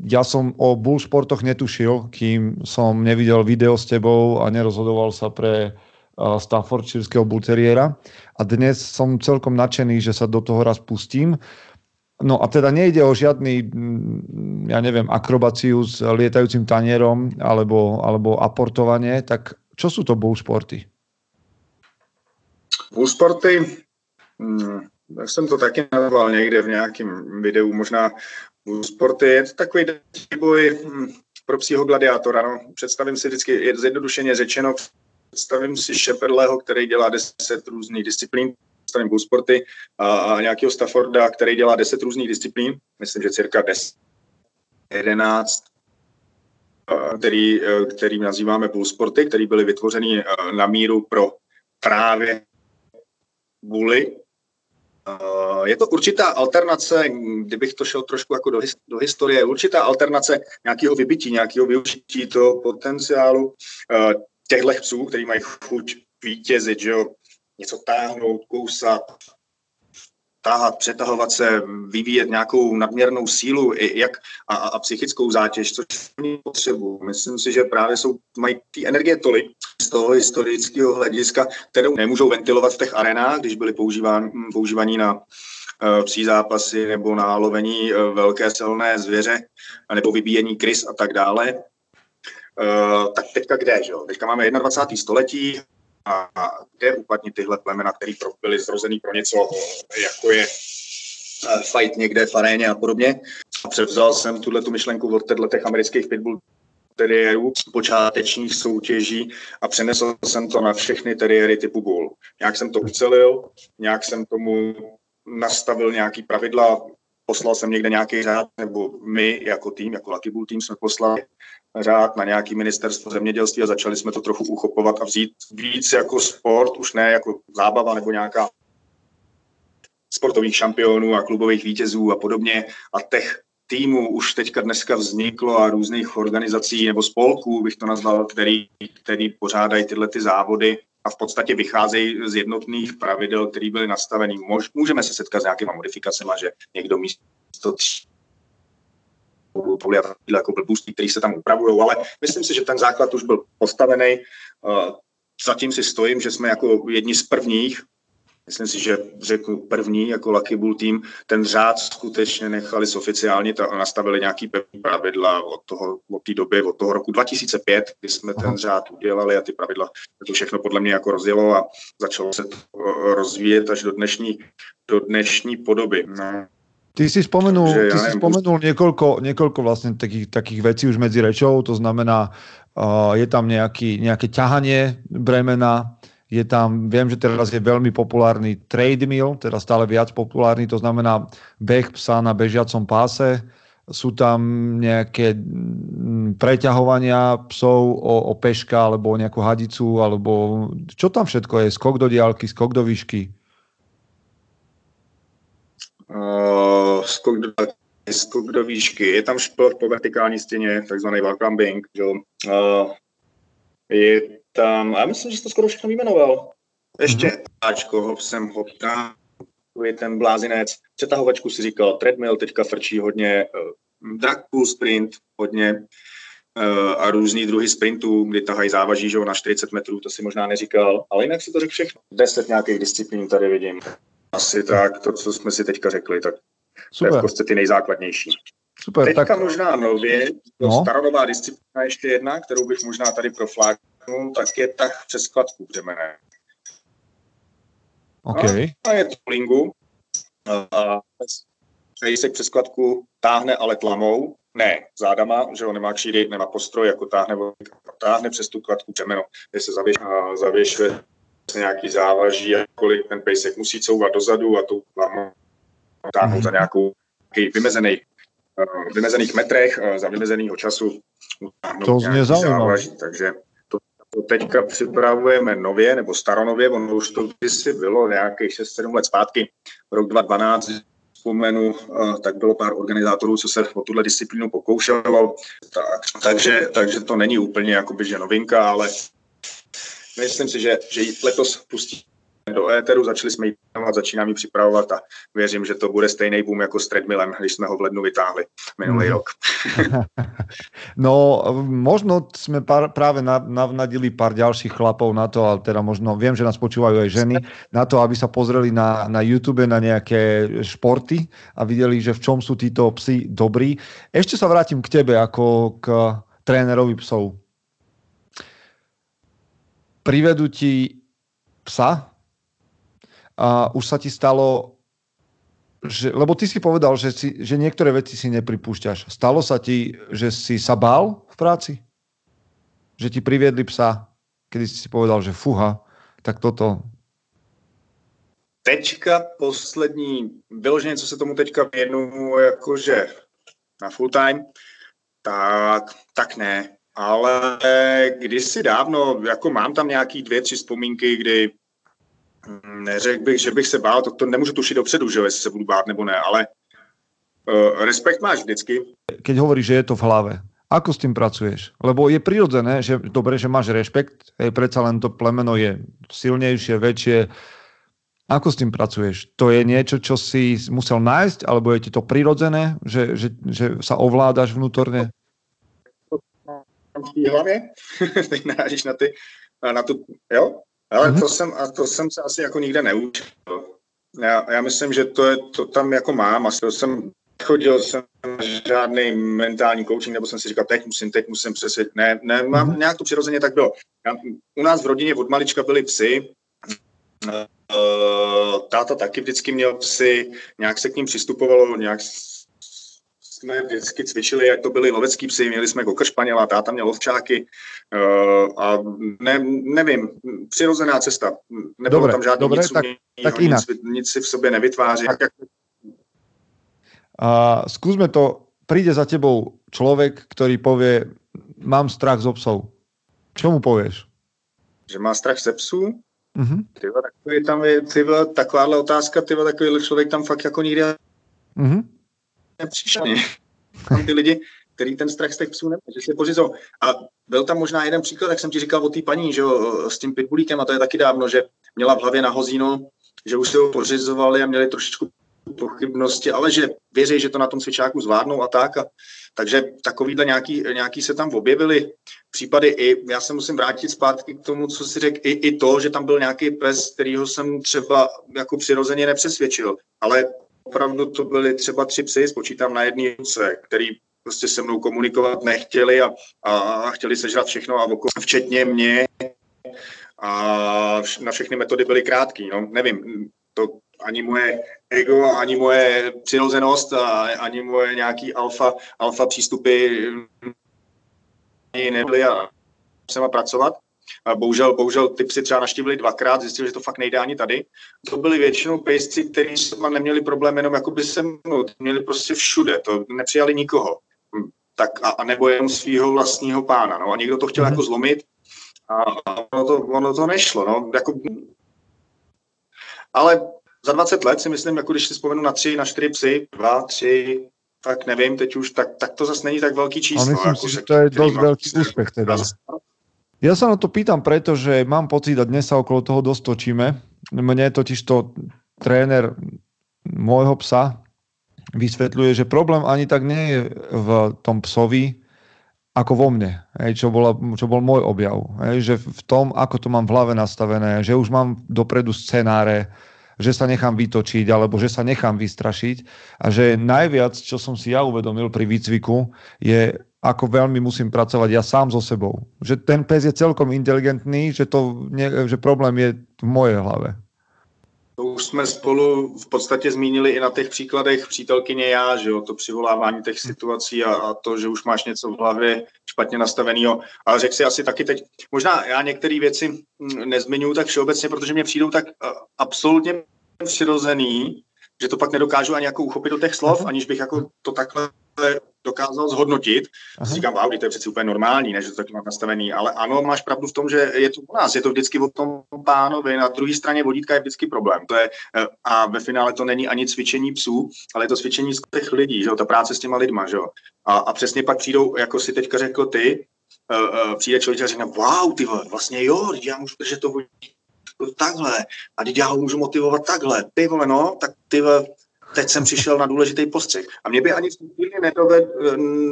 ja som o bull športoch netušil, kým som nevidel video s tebou a nerozhodoval sa pre Staffordshireského bulteriera. A dnes som celkom nadšený, že sa do toho raz pustím. No a teda nejde o žiadny, mm, ja neviem, akrobáciu s lietajúcim tanierom alebo, alebo aportovanie, tak čo sú to bull športy? Bull sporty, hmm, jak jsem to taky nazval někde v nějakém videu, možná bull sporty, je to takový boj hmm, pro psího gladiátora. No. Představím si vždycky, je zjednodušeně řečeno, představím si Šeperleho, který dělá 10 různých disciplín, představím sporty a, a nějakého Stafforda, který dělá 10 různých disciplín, myslím, že cirka 10, 11, který, který nazýváme sporty, který byly vytvořeny na míru pro právě buly. Je to určitá alternace, kdybych to šel trošku jako do, do historie, určitá alternace nějakého vybití, nějakého využití toho potenciálu těchto psů, který mají chuť vítězit, že jo, něco táhnout, kousat, táhat, přetahovat se, vyvíjet nějakou nadměrnou sílu i jak a, a psychickou zátěž, což oni potřebují. Myslím si, že právě jsou, mají ty energie tolik z toho historického hlediska, kterou nemůžou ventilovat v těch arenách, když byly používán, používaní na uh, psí zápasy nebo na lovení uh, velké silné zvěře nebo vybíjení krys a tak dále. Uh, tak teďka kde, že jo? Teďka máme 21. století, a kde uplatnit tyhle plemena, které byly zrozený pro něco, jako je eh, fight někde v aréně a podobně. A převzal jsem tuhle tu myšlenku od těch amerických pitbull teriérů počátečních soutěží a přenesl jsem to na všechny teriéry typu bull. Nějak jsem to ucelil, nějak jsem tomu nastavil nějaký pravidla, poslal jsem někde nějaký řád, nebo my jako tým, jako Lucky Bull tým jsme poslali řád na nějaký ministerstvo zemědělství a začali jsme to trochu uchopovat a vzít víc jako sport, už ne jako zábava nebo nějaká sportových šampionů a klubových vítězů a podobně. A těch týmů už teďka dneska vzniklo a různých organizací nebo spolků, bych to nazval, který, který pořádají tyhle ty závody a v podstatě vycházejí z jednotných pravidel, které byly nastaveny. Můžeme se setkat s nějakýma modifikacemi, že někdo místo tří jako blbůstí, který se tam upravují, ale myslím si, že ten základ už byl postavený. Zatím si stojím, že jsme jako jedni z prvních, myslím si, že řeknu první jako Lucky Bull tým, ten řád skutečně nechali oficiálně a nastavili nějaký pevný pravidla od toho, od té doby, od toho roku 2005, kdy jsme ten řád udělali a ty pravidla to všechno podle mě jako rozjelo a začalo se to rozvíjet až do dnešní, do dnešní podoby. No. Ty si spomenul, ty si spomenul niekoľko, niekoľko vlastne takých, takých vecí už medzi rečou, to znamená, uh, je tam nejaký, nejaké ťahanie bremena, je tam, viem, že teraz je veľmi populárny treadmill, teda stále viac populárny, to znamená beh psa na bežiacom páse, sú tam nejaké mm, preťahovania psov o, o peška alebo o nejakú hadicu, alebo čo tam všetko je? Skok do diálky, skok do výšky? uh, skok, do, skok do výšky. Je tam šport po vertikální stěně, takzvaný wall climbing. Uh, je tam, já myslím, že jsi to skoro všechno vyjmenoval. Ještě mm-hmm. Ačko, hop sem, hop tam, je ten blázinec. Přetahovačku si říkal, treadmill teďka frčí hodně, uh, drag pull sprint hodně uh, a různý druhy sprintů, kdy tahají závaží že na 40 metrů, to si možná neříkal, ale jinak si to řekl všechno. Deset nějakých disciplín tady vidím. Asi tak, to, co jsme si teďka řekli, tak Super. to je v podstatě ty nejzákladnější. Super, Teďka tak... možná nově, no. staronová disciplína ještě jedna, kterou bych možná tady profláknul, tak je tak přes skladku břemene. Okay. No, a je to lingu. A se přes skladku táhne ale tlamou, ne zádama, že on nemá křídy, nemá postroj, jako táhne, táhne přes tu kladku břemeno, kde se zavěšuje nějaký závaží, jakkoliv ten pejsek musí couvat dozadu a tu táhnout za nějakou vymezený, uh, vymezených metrech uh, za vymezeného času. To zně závaží. Takže teďka připravujeme nově, nebo staronově, ono už to kdysi bylo nějakých 6-7 let zpátky, rok 2012, vzpomenu, tak bylo pár organizátorů, co se o tuhle disciplínu pokoušelo, tak, takže, takže to není úplně jakoby, že novinka, ale myslím si, že, že letos pustí do éteru, začali jsme ji začínám ji připravovat a věřím, že to bude stejný boom jako s treadmillem, když jsme ho v lednu vytáhli minulý mm. rok. *laughs* no, možno jsme pár, práve navnadili pár ďalších chlapov na to, ale teda možno, viem, že nás počúvajú aj ženy, na to, aby sa pozreli na, na YouTube na nejaké športy a videli, že v čom sú títo psi dobrí. Ešte sa vrátim k tebe ako k trénerovi psov. Privedú ti psa, a už sa ti stalo, že, lebo ty si povedal, že, si, že niektoré veci si nepripúšťaš. Stalo sa ti, že si sa bál v práci? Že ti priviedli psa, kedy si si povedal, že fuha, tak toto... Teďka poslední, vyloženě, co se tomu teďka věnuju, jakože na full time, tak, tak ne. Ale kdysi dávno, jako mám tam nějaký dvě, tři vzpomínky, kdy Neřekl bych, že bych se bál, to, to nemůžu tušit dopředu, že jestli se budu bát nebo ne, ale uh, respekt máš vždycky. Keď hovoríš, že je to v hlave, ako s tým pracuješ? Lebo je prirodzené, že dobre, že máš rešpekt, hej, predsa len to plemeno je silnejšie, väčšie. Ako s tým pracuješ? To je niečo, čo si musel nájsť, alebo je ti to prirodzené, že, že, že sa ovládaš vnútorne? V hlavě? *laughs* Teď narážíš na ty, na tu, jo? Ale mm-hmm. to, jsem, a to jsem se asi jako nikde neučil. Já, já myslím, že to, je, to tam jako mám. Asi to jsem chodil jsem žádný mentální coaching, nebo jsem si říkal, teď musím, teď musím přesvědčit. Ne, ne, mám, mm-hmm. nějak to přirozeně tak bylo. Já, u nás v rodině od malička byli psy, Uh, táta taky vždycky měl psy, nějak se k ním přistupovalo, nějak jsme vždycky cvičili, jak to byly lovecký psy, měli jsme kokr španěla, táta měl ovčáky uh, a ne, nevím, přirozená cesta. Nebylo dobre, tam žádný dobre, nic, tak, tak nic, nic si v sobě nevytváří. Tak. A skúsme to, príde za tebou človek, ktorý povie, mám strach z psov. Čo mu povieš? Že má strach ze psů? Mm-hmm. Tyva, takový tam je, tyva, takováhle otázka, tyva, takovýhle člověk tam fakt jako nikdy mm-hmm nepřišel. Tam ty lidi, který ten strach z těch psů neměl, že si pořizou. A byl tam možná jeden příklad, jak jsem ti říkal o té paní, že jo, s tím pitbulíkem, a to je taky dávno, že měla v hlavě na hozínu, že už si ho pořizovali a měli trošičku pochybnosti, ale že věří, že to na tom cvičáku zvládnou a tak. A, takže takovýhle nějaký, nějaký se tam objevily případy i, já se musím vrátit zpátky k tomu, co si řekl, i, i to, že tam byl nějaký pes, kterýho jsem třeba jako přirozeně nepřesvědčil, ale opravdu to byly třeba tři psy, spočítám na jedné ruce, který prostě se mnou komunikovat nechtěli a, a chtěli sežrat všechno a okolo, včetně mě a na všechny metody byly krátký. No, nevím, to ani moje ego, ani moje přirozenost, a ani moje nějaký alfa, alfa přístupy nebyly a jsem pracovat. A bohužel, bohužel ty psy třeba naštívili dvakrát, zjistili, že to fakt nejde ani tady. To byli většinou pejsci, kteří neměli problém jenom jakoby se mnou, měli prostě všude, to nepřijali nikoho. Tak a, a nebo jenom svého vlastního pána, no a někdo to chtěl mm-hmm. jako zlomit a, ono, to, ono to nešlo, no, jako, ale za 20 let si myslím, jako když si vzpomenu na tři, na čtyři psy, dva, tři, tak nevím, teď už, tak, tak to zase není tak velký číslo. A myslím jako, si, že to je dosť veľký úspech teda. Ja sa na to pýtam preto, že mám pocit, a dnes sa okolo toho dosť točíme. Mne totiž to tréner môjho psa vysvetľuje, že problém ani tak nie je v tom psovi, ako vo mne, čo, bola, čo bol môj objav. Že v tom, ako to mám v hlave nastavené, že už mám dopredu scenáre, že sa nechám vytočiť alebo že sa nechám vystrašiť a že najviac, čo som si ja uvedomil pri výcviku, je ako veľmi musím pracovať ja sám so sebou. Že ten pes je celkom inteligentný, že, to, že problém je v mojej hlave. To už jsme spolu v podstatě zmínili i na těch příkladech přítelkyně já, že jo, to přivolávání těch situací a, a to, že už máš něco v hlavě špatně nastaveného. Ale řekl si asi taky teď, možná já některé věci mm, nezmiňuji tak všeobecně, protože mě přijdou tak absolutně přirozený, že to pak nedokážu ani jako uchopit do těch slov, aniž bych jako to takhle dokázal zhodnotit. Aha. Říkám, wow, to je přeci úplně normální, než to taky mám nastavený, ale ano, máš pravdu v tom, že je to u nás, je to vždycky o tom pánovi, na druhé straně vodítka je vždycky problém. To je, eh, a ve finále to není ani cvičení psů, ale je to cvičení z těch lidí, že jo, ta práce s těma lidma, že jo. A, a přesně pak přijdou, jako si teďka řekl ty, uh, uh, přijde člověk a řekne, wow, ty vole, vlastně jo, já můžu držet to takhle, a teď já ho můžu motivovat takhle, ty vole, no, tak ty teď jsem přišel na důležitý postřeh. A mě by ani v chvíli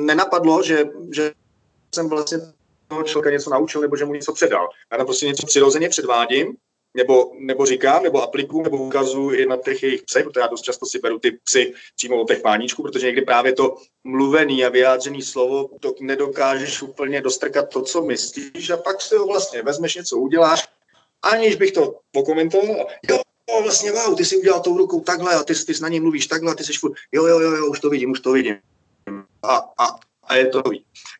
nenapadlo, že, že jsem vlastně toho člověka něco naučil nebo že mu něco předal. Já tam prostě něco přirozeně předvádím, nebo, nebo říkám, nebo aplikuju, nebo ukazuju na těch jejich psech, protože já dost často si beru ty psy přímo od těch páníčků, protože někdy právě to mluvený a vyjádřený slovo to nedokážeš úplně dostrkat to, co myslíš a pak si ho vlastně vezmeš, něco uděláš, aniž bych to pokomentoval. Jo, vlastně wow, ty si udělal tou rukou takhle a ty, ty na něj mluvíš takhle a ty jsi furt, jo, jo, jo, jo, už to vidím, už to vidím. A, a, a je to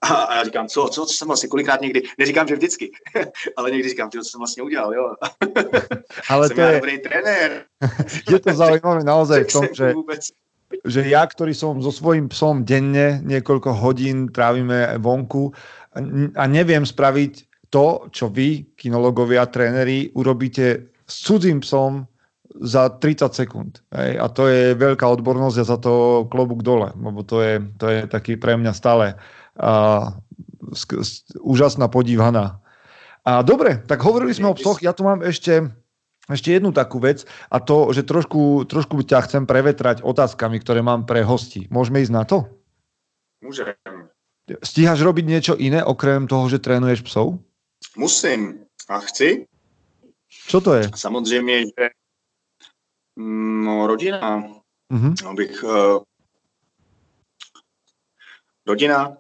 a, a já říkám, co, co, co jsem vlastně kolikrát někdy, neříkám, že vždycky, *laughs* ale někdy říkám, ty, co jsem vlastně udělal, jo. *laughs* ale jsem to je... dobrý trenér. *laughs* je to zaujímavé naozaj v tom, že, že ja, ktorý som so svojím psom denne niekoľko hodín trávime vonku a neviem spraviť to, čo vy, kinologovia, tréneri, urobíte s cudzím psom za 30 sekúnd. Hej? A to je veľká odbornosť a za to klobúk dole, lebo to je, to je taký pre mňa stále a, sk- sk- úžasná podívaná. A dobre, tak hovorili sme o psoch, ja tu mám ešte, ešte jednu takú vec a to, že trošku, trošku ťa chcem prevetrať otázkami, ktoré mám pre hosti. Môžeme ísť na to? Môžem. Stíhaš robiť niečo iné, okrem toho, že trénuješ psov? Musím a chci. Co to je? Samozřejmě, že No, rodina. Mm-hmm. Abych, uh, rodina,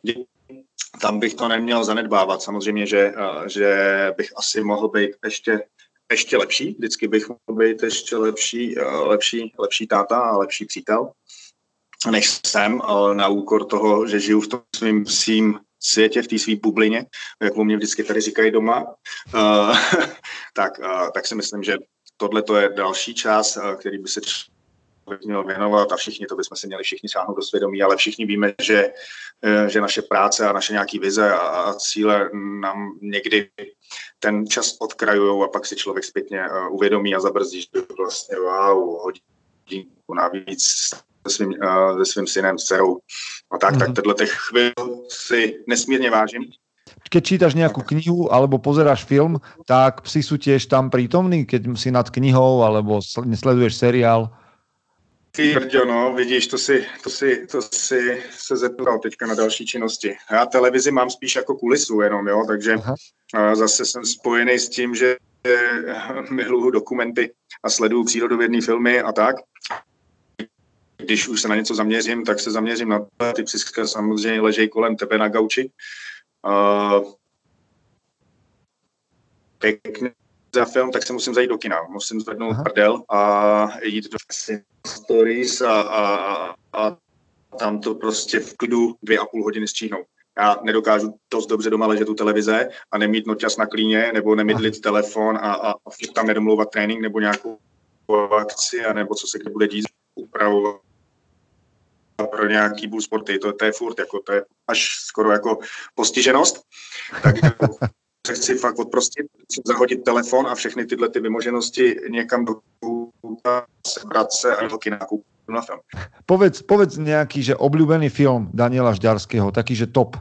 tam bych to neměl zanedbávat. Samozřejmě, že, uh, že bych asi mohl být ještě, ještě lepší. Vždycky bych mohl být ještě lepší, uh, lepší, lepší táta a lepší přítel, než jsem, na úkor toho, že žiju v tom svým svým světě, v té své bublině, jak o mě vždycky tady říkají doma, uh, *laughs* tak, uh, tak si myslím, že tohle to je další čas, eh, který by se měl věnovat a všichni, to bychom si měli všichni sáhnout do svědomí, ale všichni víme, že, že naše práce a naše nějaký vize a, cíle nám někdy ten čas odkrajují a pak si člověk zpětně uvědomí a zabrzdí, že vlastně wow, hodinku navíc se svým, se svým synem, s dcerou a tak, mm-hmm. tak mhm. tenhle těch chvíl si nesmírně vážím keď čítaš nejakú knihu alebo pozeráš film, tak psi sú tiež tam prítomní, keď si nad knihou alebo sleduješ seriál? Ty brďo, no, vidíš, to si, to si, to si se zeptal teďka na další činnosti. Já televizi mám spíš jako kulisu jenom, jo, takže Aha. zase jsem spojený s tím, že miluju dokumenty a sleduju přírodovědné filmy a tak. Když už se na něco zaměřím, tak se zaměřím na to. Ty psi samozřejmě ležejí kolem tebe na gauči uh, pěkný za film, tak se musím zajít do kina. Musím zvednout Aha. prdel a jít do stories a, a, a tam to prostě v klidu dvě a půl hodiny stříhnout. Já nedokážu dost dobře doma ležet u televize a nemít noťas na klíně, nebo nemydlit telefon a, a, a tam nedomlouvat trénink nebo nějakou akci, a nebo co se kdy bude dít, upravovat pro nějaký bull sporty, to, to je furt, jako, to je až skoro jako postiženost, tak *laughs* se chci fakt odprostit, zahodit telefon a všechny tyhle ty vymoženosti někam do se a do kina na film. Povedz, povedz nějaký, že oblíbený film Daniela Žďarského, taký, že top.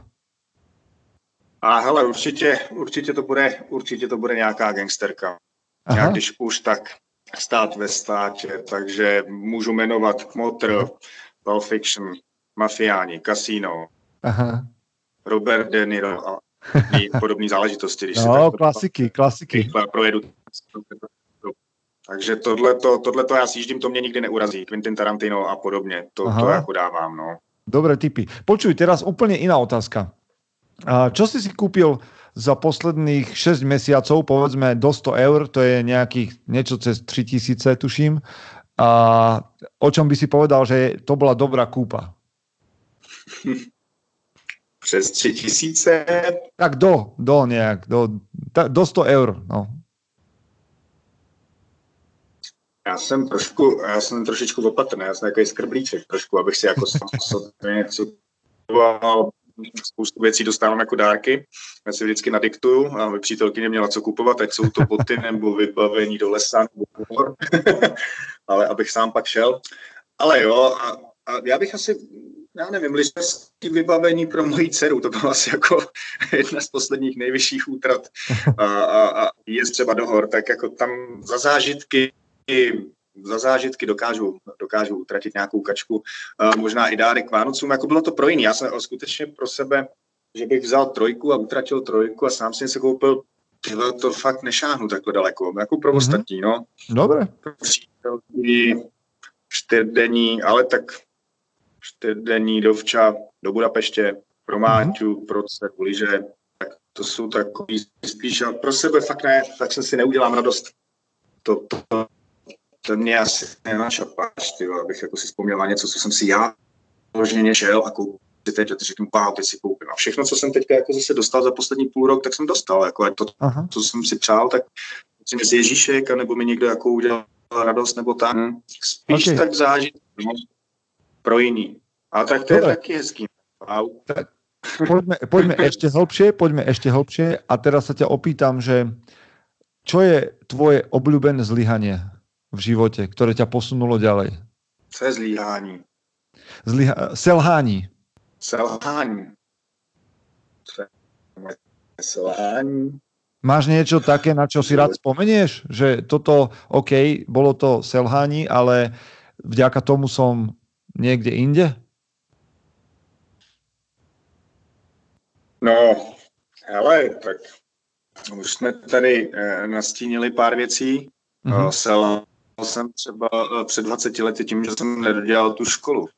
A hele, určitě, určitě, to bude, určitě to bude nějaká gangsterka. Aha. Já když už tak stát ve státě, takže můžu jmenovat Motr, Pulp Fiction, Mafiáni, Casino, Aha. Robert De Niro a *laughs* podobné záležitosti. Když no, si klasiky, klasiky. Projedu. Takže tohle to já sjíždím, to mě nikdy neurazí. Quentin Tarantino a podobně, to, to jako dávám, no. Dobré tipy. Počuj, teraz úplně jiná otázka. Čo si si kúpil za posledných 6 mesiacov, povedzme do 100 eur, to je nejakých niečo cez 3000, tuším, a o čom by si povedal, že to bola dobrá kúpa? Přes tři tisíce? Tak do, do nějak, do, do 100 eur, no. Já jsem trošku, já jsem trošičku opatrný, já jsem takový skrblíček trošku, abych si jako *laughs* něco spoustu věcí dostávám jako dárky. Já si vždycky nadiktuju a přítelkyně měla co kupovat, ať jsou to boty nebo vybavení do lesa nebo *laughs* ale abych sám pak šel. Ale jo, a, a já bych asi já nevím, lyžařský vybavení pro moji dceru, to bylo asi jako *laughs* jedna z posledních nejvyšších útrat a, a, a je třeba do hor, tak jako tam za zážitky za zážitky dokážu, dokážu utratit nějakou kačku, a možná i dárek Vánocům, jako bylo to pro jiný. Já jsem skutečně pro sebe, že bych vzal trojku a utratil trojku a sám jsem si koupil tyhle, to fakt nešáhnu takhle daleko, jako pro mm-hmm. ostatní, no. Dobré. Čtyřdenní, ale tak čtyřdenní dovča do Budapeště, pro Máťu, mm-hmm. pro liže, tak to jsou takový spíš, pro sebe fakt ne, tak jsem si neudělám radost. To, to, to mě asi nenačapáš, ty, abych jako si vzpomněl na něco, co jsem si já vloženě šel a koupil si teď, a teď řeknu, wow, teď si koupím. A všechno, co jsem teďka jako zase dostal za poslední půl rok, tak jsem dostal. Jako to, Aha. co jsem si přál, tak myslím, že Ježíšek, nebo mi někdo jako udělal radost, nebo tak. Hmm. Spíš okay. tak zážit no, pro jiný. A tak to Dobre. je taky hezký. Wow. Tak, poďme, poďme *laughs* ešte hlbšie, poďme ešte hlbšie a teraz sa ťa opýtam, že čo je tvoje obľúbené zlyhanie v živote, ktoré ťa posunulo ďalej? Co je zlíhání? Zlyha- selhání. Selhání. Selhání. Máš niečo také, na čo si rád spomenieš? Že toto, OK, bolo to selhání, ale vďaka tomu som niekde inde? No, ale tak už jsme tady eh, nastínili pár věcí. Mm-hmm. Selhal jsem třeba eh, před 20 lety tím, že jsem nedodělal tu školu. A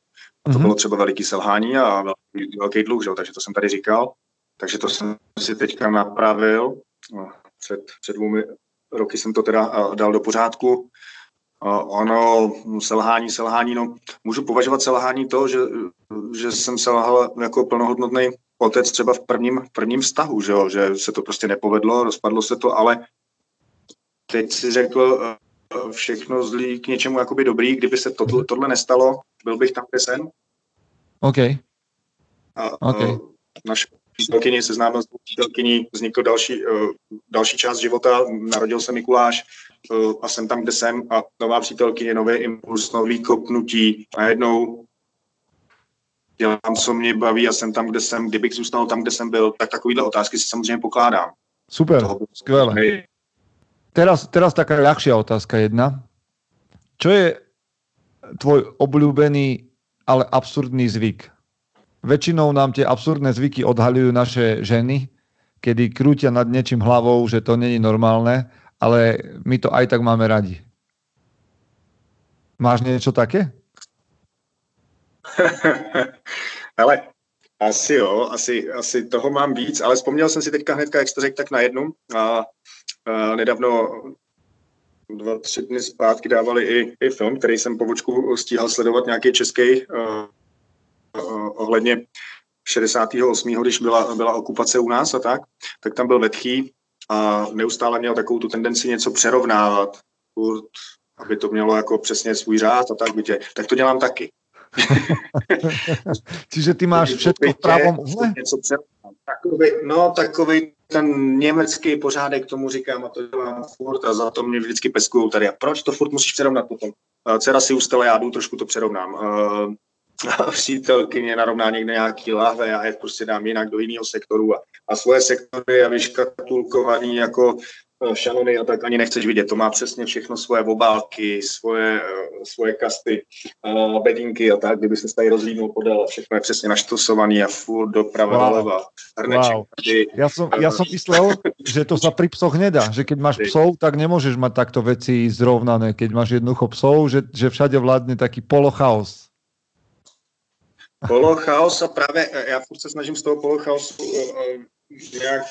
to mm-hmm. bylo třeba veliký selhání a velký, velký dluh, že? takže to jsem tady říkal. Takže to jsem si teďka napravil. No, před, před dvoumi roky jsem to teda eh, dal do pořádku. Ono, selhání, selhání, no, můžu považovat selhání to, že, že jsem selhal jako plnohodnotný otec třeba v prvním, prvním vztahu, že, jo? že se to prostě nepovedlo, rozpadlo se to, ale teď si řekl, všechno zlý k něčemu jakoby dobrý. Kdyby se tohle, tohle nestalo, byl bych tam, kde jsem. OK. A, okay. A naše přítelkyni seznámil s přítelkyní, vznikl další, uh, další část života, narodil se Mikuláš uh, a jsem tam, kde jsem a nová přítelkyně, nový impuls, nový kopnutí a jednou dělám, co mě baví a jsem tam, kde jsem, kdybych zůstal tam, kde jsem byl, tak takovýhle otázky si samozřejmě pokládám. Super, skvěle teraz, teraz taká ľahšia otázka jedna. Čo je tvoj obľúbený, ale absurdný zvyk? Väčšinou nám tie absurdné zvyky odhalujú naše ženy, kedy krútia nad niečím hlavou, že to není normálne, ale my to aj tak máme radi. Máš niečo také? *laughs* ale asi jo, asi, asi toho mám víc, ale vzpomněl jsem si teďka hnedka, jak jsi to řekl, tak na jednu. A nedávno dva, tři dny zpátky dávali i, i film, který jsem po vočku stíhal sledovat nějaký český uh, uh, ohledně 68. když byla, byla okupace u nás a tak, tak tam byl Vetchý a neustále měl takovou tu tendenci něco přerovnávat, furt, aby to mělo jako přesně svůj řád a tak, bytě. tak to dělám taky. *laughs* Čiže ty máš všechno v pravom uhle? Něco takový, no, takový ten německý pořádek tomu říkám a to dělám furt a za to mě vždycky peskují tady. A proč to furt musíš přerovnat potom? Dcera si ustala, já jdu, trošku to přerovnám. *laughs* přítelkyně narovná někde nějaký lahve, já je prostě dám jinak do jiného sektoru a, a svoje sektory a vyškatulkovaný jako Eh, šanony a tak ani nechceš vidět. To má přesně všechno svoje obálky, svoje, eh, svoje kasty, uh, bedinky a tak, kdyby se tady rozlínul podél, všechno je přesně naštosovaný a furt doprava, wow. doleva, hrneček. Wow. Ja, som, ja som myslel, že to sa pri psoch nedá, že keď máš psov, tak nemôžeš mať takto veci zrovnané. Keď máš jednoducho psov, že, že všade vládne taký polochaos. Polochaos a právě já se snažím z toho polochaosu nějak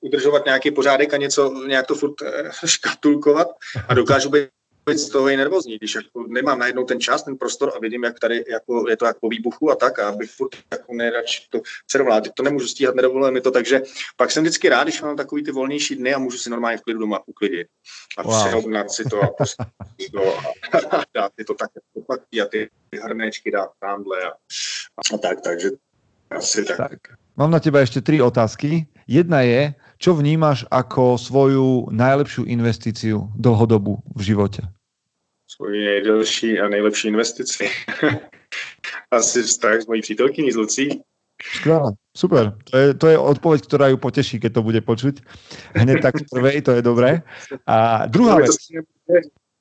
udržovat nějaký pořádek a něco, nějak to furt eh, *laughs* škatulkovat a dokážu být z toho i nervózní, když jako nemám najednou ten čas, ten prostor a vidím, jak tady jako, je to jako po výbuchu a tak a abych furt jako nejradši to přerovnal. To nemůžu stíhat, nedovoluje mi to, takže pak jsem vždycky rád, když mám takový ty volnější dny a můžu si normálně v klidu doma uklidit a wow. přerovnat si to a prostě to a, *laughs* dát si to tak a ty hrnečky dát tamhle a, a tak, takže Asi tak. tak. Mám na teba ešte tri otázky. Jedna je, čo vnímaš ako svoju najlepšiu investíciu dlhodobu v živote? Svoji nejdelší a nejlepší investici. *laughs* Asi vztah s mojí přítelkyní z Lucí. Skvelé, super. To je, to je odpoveď, ktorá ju poteší, keď to bude počuť. Hneď tak prvej, to je dobré. A druhá vec.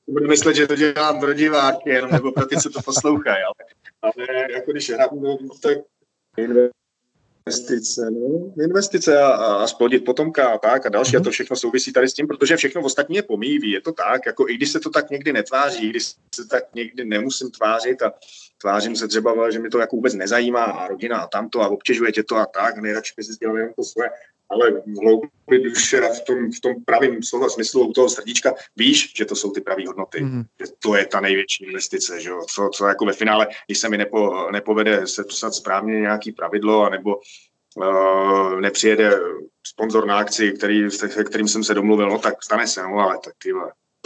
Budu myslet, že to dělám pro diváky, jenom nebo pro ty, co to poslouchají, ale, ale jako když no, tak investice, no, investice a, a splodit potomka a tak a další mm-hmm. a to všechno souvisí tady s tím, protože všechno ostatní je pomíjí, je to tak, jako i když se to tak někdy netváří, i když se tak někdy nemusím tvářit a tvářím se třeba, že mi to jako vůbec nezajímá a rodina a tamto a obtěžuje tě to a tak, nejradši by si dělal jenom to svoje, ale v hloubi duše v tom, v tom pravém slova smyslu u toho srdíčka víš, že to jsou ty pravé hodnoty, mm. že to je ta největší investice, že jo? Co, co jako ve finále, když se mi nepo, nepovede se psat správně nějaký pravidlo, anebo uh, nepřijede sponzor na akci, který, se kterým jsem se domluvil, no tak stane se, no ale tak ty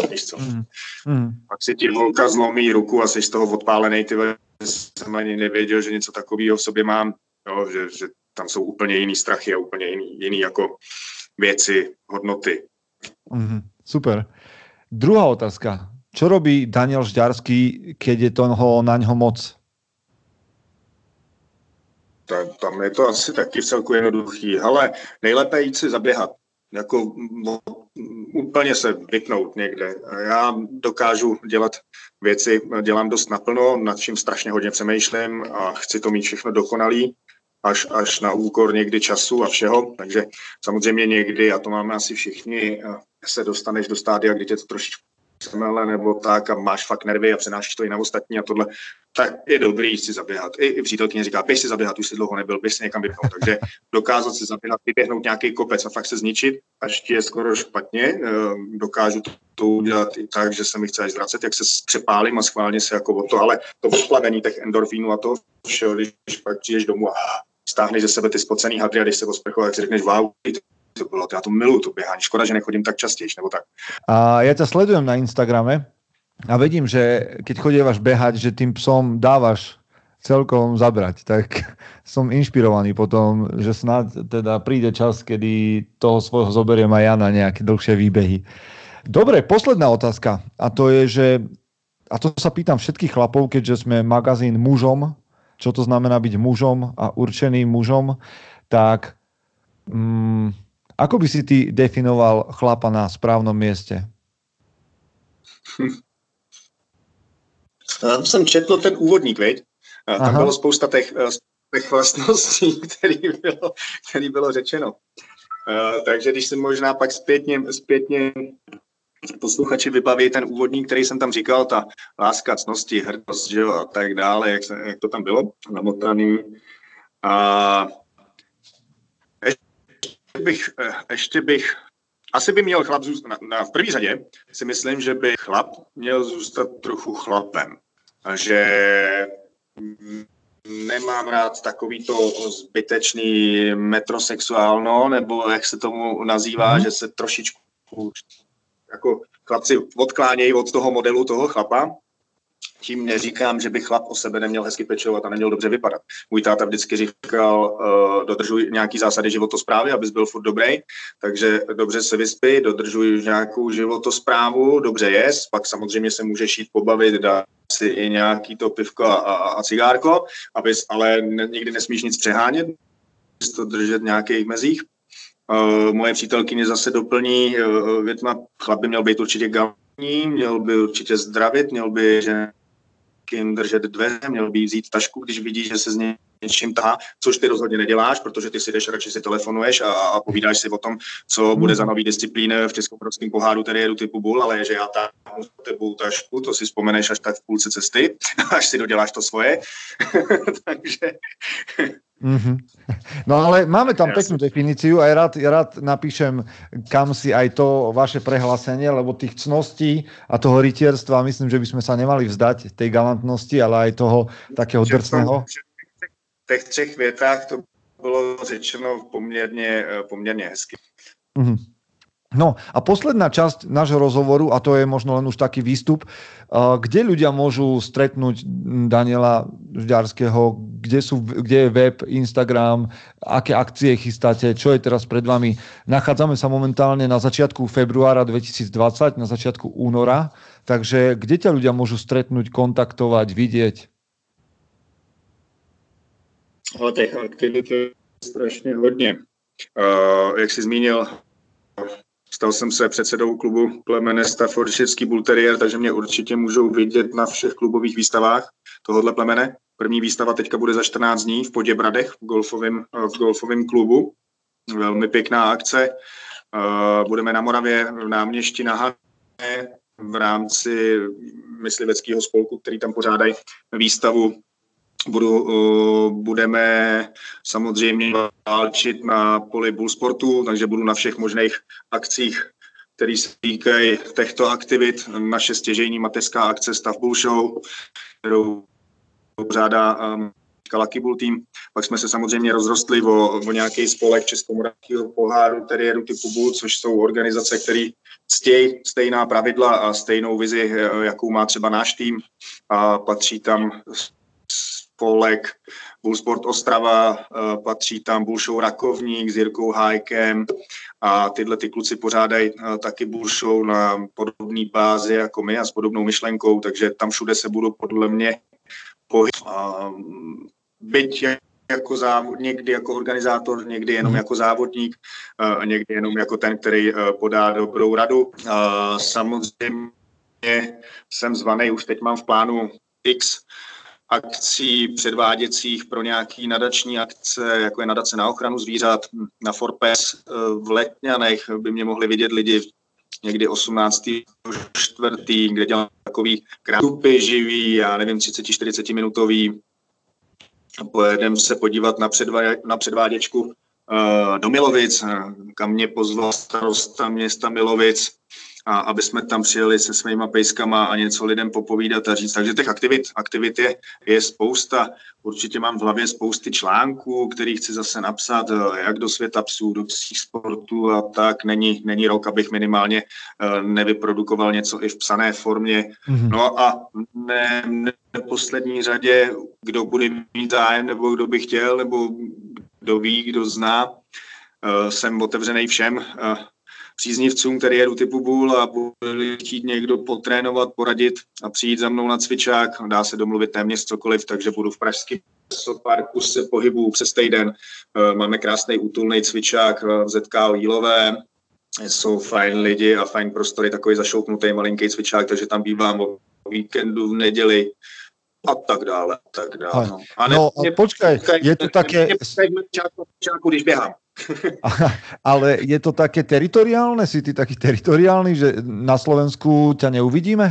víš co. Mm. Mm. Pak si ti holka zlomí ruku a jsi z toho odpálený, ty jsem ani nevěděl, že něco takového v sobě mám, jo, že, že tam jsou úplně jiný strachy a úplně jiný, jiný jako věci, hodnoty. Mm, super. Druhá otázka. Čo robí Daniel Žďarský, keď je toho na něho moc? Tam, tam je to asi taky celku jednoduchý. Ale nejlépe jít si zaběhat. Jako úplně se vypnout někde. Já dokážu dělat věci, dělám dost naplno, nad čím strašně hodně přemýšlím a chci to mít všechno dokonalý až, až na úkor někdy času a všeho. Takže samozřejmě někdy, a to máme asi všichni, se dostaneš do stádia, kdy tě to trošičku semele nebo tak a máš fakt nervy a přenášíš to i na ostatní a tohle, tak je dobrý si zaběhat. I, i přítelkyně říká, běž si zaběhat, už si dlouho nebyl, běž si někam vypnout. Takže dokázat si zaběhat, vyběhnout nějaký kopec a fakt se zničit, až ti je skoro špatně. Ehm, dokážu to, to udělat i tak, že se mi chce až zvracet, jak se přepálím a schválně se jako o to, ale to odplavení těch endorfínů a to všeho, když pak přijdeš domů a stáhneš ze sebe ty spocený hadry a když se posprchou, tak si řekneš, wow, to bylo, já to miluju, to běhání, škoda, že nechodím tak častěji, nebo tak. A já tě sledujem na Instagrame a vidím, že keď chodívaš behať, že tým psom dávaš celkom zabrať, tak *laughs* som inšpirovaný potom, že snad teda príde čas, kedy toho svojho zoberiem aj ja na nejaké dlhšie výbehy. Dobre, posledná otázka a to je, že a to sa pýtam všetkých chlapov, keďže sme magazín mužom, čo to znamená byť mužom a určeným mužom, tak mm, ako by si ty definoval chlapa na správnom mieste? Já jsem četl ten úvodník, veď? Tam Aha. bylo spousta těch, těch vlastností, *laughs* který bylo, který bylo řečeno. Uh, takže když se možná pak zpětně, zpětně posluchači vybaví ten úvodník, který jsem tam říkal, ta láska, cnosti, hrdost, že jo, a tak dále, jak, se, jak to tam bylo namotaný. A bych, eh, ještě bych asi by měl chlap zůstat, na, na, v první řadě si myslím, že by chlap měl zůstat trochu chlapem. A že nemám rád takový to zbytečný metrosexuálno, nebo jak se tomu nazývá, mm. že se trošičku jako chlapci odklánějí od toho modelu toho chlapa. Tím neříkám, že by chlap o sebe neměl hezky pečovat a neměl dobře vypadat. Můj táta vždycky říkal, uh, dodržuj nějaký zásady životosprávy, abys byl furt dobrý, takže dobře se vyspí, dodržuj nějakou životosprávu, dobře jest, pak samozřejmě se může šít pobavit, dá si i nějaký to pivko a, a, a cigárko, abys, ale ne, nikdy nesmíš nic přehánět, to držet nějakých mezích. Uh, moje přítelkyně zase doplní uh, větma, chlap by měl být určitě galní, měl by určitě zdravit, měl by že kým držet dveře, měl by vzít tašku, když vidí, že se z něčím tahá, což ty rozhodně neděláš, protože ty si jdeš radši si telefonuješ a, a povídáš si o tom, co bude za nový disciplín v českomoravském pohádu jedu typu bull, ale že já tam tebu tašku, to si vzpomeneš až tak v půlce cesty, *laughs* až si doděláš to svoje. *laughs* Takže Mm-hmm. No ale máme tam peknú definíciu a ja rád, ja rád napíšem kam si aj to vaše prehlásenie, lebo tých cností a toho rytierstva myslím, že by sme sa nemali vzdať tej galantnosti, ale aj toho takého drsného. Těch třech větách to bylo řečeno poměrně, poměrně hezky. Mm-hmm. No a posledná časť nášho rozhovoru, a to je možno len už taký výstup, kde ľudia môžu stretnúť Daniela Žďarského, kde, sú, kde je web, Instagram, aké akcie chystáte, čo je teraz pred vami. Nachádzame sa momentálne na začiatku februára 2020, na začiatku února, takže kde ťa ľudia môžu stretnúť, kontaktovať, vidieť? O těch aktivit je strašně hodně. Uh, jak jsi zmínil, Stal jsem se předsedou klubu plemene Staffordshireský Bull Terrier, takže mě určitě můžou vidět na všech klubových výstavách tohohle plemene. První výstava teďka bude za 14 dní v Poděbradech v golfovém, v golfovém klubu. Velmi pěkná akce. Budeme na Moravě v náměšti na Hané v rámci mysliveckého spolku, který tam pořádají výstavu Budu, uh, budeme samozřejmě válčit na poli bullsportu, takže budu na všech možných akcích, které se týkají těchto aktivit. Naše stěžejní mateřská akce Stav Bull Show, kterou pořádá um, Lucky Bull Team. Pak jsme se samozřejmě rozrostli o, o nějaký spolek Českomoravského poháru teriéru typu Bull, což jsou organizace, které ctějí stejná pravidla a stejnou vizi, jakou má třeba náš tým. A patří tam spolek Bullsport Ostrava, eh, patří tam Bullshow Rakovník s Jirkou Hájkem a tyhle ty kluci pořádají eh, taky Bullshow na podobné bázi jako my a s podobnou myšlenkou, takže tam všude se budu podle mě pohyb. Byť jako závod, někdy jako organizátor, někdy jenom jako závodník, eh, někdy jenom jako ten, který podá dobrou radu. Samozřejmě jsem zvaný, už teď mám v plánu X akcí předváděcích pro nějaký nadační akce, jako je nadace na ochranu zvířat na Forpes eh, v Letňanech by mě mohli vidět lidi někdy 18. čtvrtý, kde dělám takový krátupy živý, já nevím, 30-40 minutový. Pojedeme se podívat na, předvá, na předváděčku uh, do Milovic, kam mě pozval starosta města Milovic a aby jsme tam přijeli se svýma pejskama a něco lidem popovídat a říct. Takže těch aktivit, aktivit je, je spousta. Určitě mám v hlavě spousty článků, který chci zase napsat, eh, jak do světa psů, do psích sportů a tak. Není, není rok, abych minimálně eh, nevyprodukoval něco i v psané formě. Mm-hmm. No a ne, ne poslední řadě, kdo bude mít zájem, nebo kdo by chtěl, nebo kdo ví, kdo zná, eh, jsem otevřený všem příznivcům kariéru typu Bull a bude chtít někdo potrénovat, poradit a přijít za mnou na cvičák. Dá se domluvit téměř cokoliv, takže budu v pražském parku se pohybu přes týden. Eh, máme krásný útulný cvičák v ZK Jílové, jsou fajn lidi a fajn prostory, takový zašoupnutý malinký cvičák, takže tam bývám o víkendu v neděli a tak dále. Tak dále no. A ne, no, počkej, je to také... Když běhám. *laughs* Ale je to také teritoriálne? Si ty taký teritoriálny, že na Slovensku ťa neuvidíme?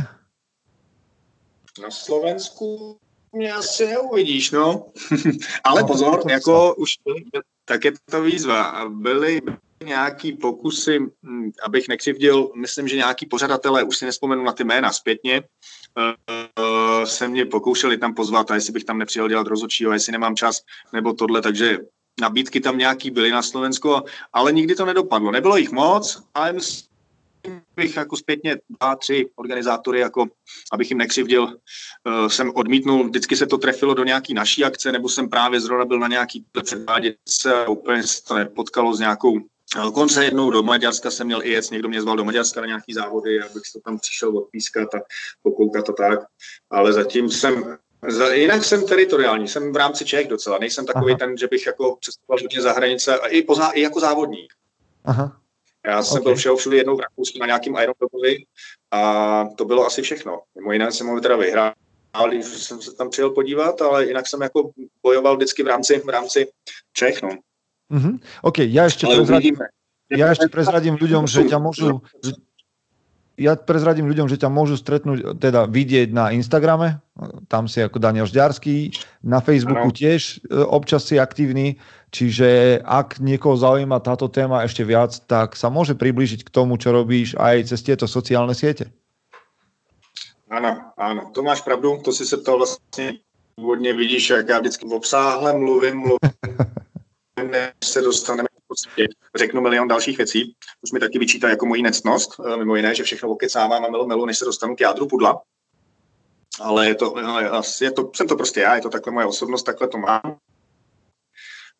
Na Slovensku mě asi neuvidíš, no. *laughs* Ale no, pozor, to jako už tak je to výzva. Byly nějaký pokusy, abych nekřivdil, myslím, že nějaký pořadatelé, už si nespomenu na ty jména zpětně, uh, se mě pokoušeli tam pozvat a jestli bych tam nepřijel dělat rozhodčího, jestli nemám čas, nebo tohle, takže nabídky tam nějaký byly na Slovensku, ale nikdy to nedopadlo. Nebylo jich moc, ale bych jako zpětně dva, tři organizátory, jako abych jim nekřivdil, uh, jsem odmítnul, vždycky se to trefilo do nějaký naší akce, nebo jsem právě zrovna byl na nějaký předváděce a úplně se to nepotkalo s nějakou Dokonce jednou do Maďarska jsem měl i jet, někdo mě zval do Maďarska na nějaký závody, abych to tam přišel odpískat a pokoukat a tak. Ale zatím jsem Jinak jsem teritoriální, jsem v rámci Čech docela. Nejsem takový Aha. ten, že bych jako přestupoval hodně za hranice, a i, pozá, i jako závodník. Aha. Já jsem okay. byl všeho všude jednou v Rakousku na nějakým Irontopovi a to bylo asi všechno. Mimo jiné jsem ho teda vyhrál, když jsem se tam přijel podívat, ale jinak jsem jako bojoval vždycky v rámci, v rámci Čech. No. Mm-hmm. OK, já ještě prezradím, já ještě prezradím ľuďom, že ťa môžu, ja prezradím ľuďom, že ťa môžu stretnúť, teda vidieť na Instagrame, tam si ako Daniel Žďarský, na Facebooku ano. tiež e, občas si aktívny, čiže ak niekoho zaujíma táto téma ešte viac, tak sa môže priblížiť k tomu, čo robíš aj cez tieto sociálne siete. Ano, ano, to máš pravdu, to si se ptal vlastně původně vidíš, jak já vždycky obsáhle mluvím, mluvím *laughs* než se dostaneme podstatě řeknu milion dalších věcí. Už mi taky vyčítá jako moji necnost, eh, mimo jiné, že všechno okecávám a melo melu, než se dostanu k jádru pudla. Ale je to, no, je to, jsem to prostě já, je to takhle moje osobnost, takhle to mám.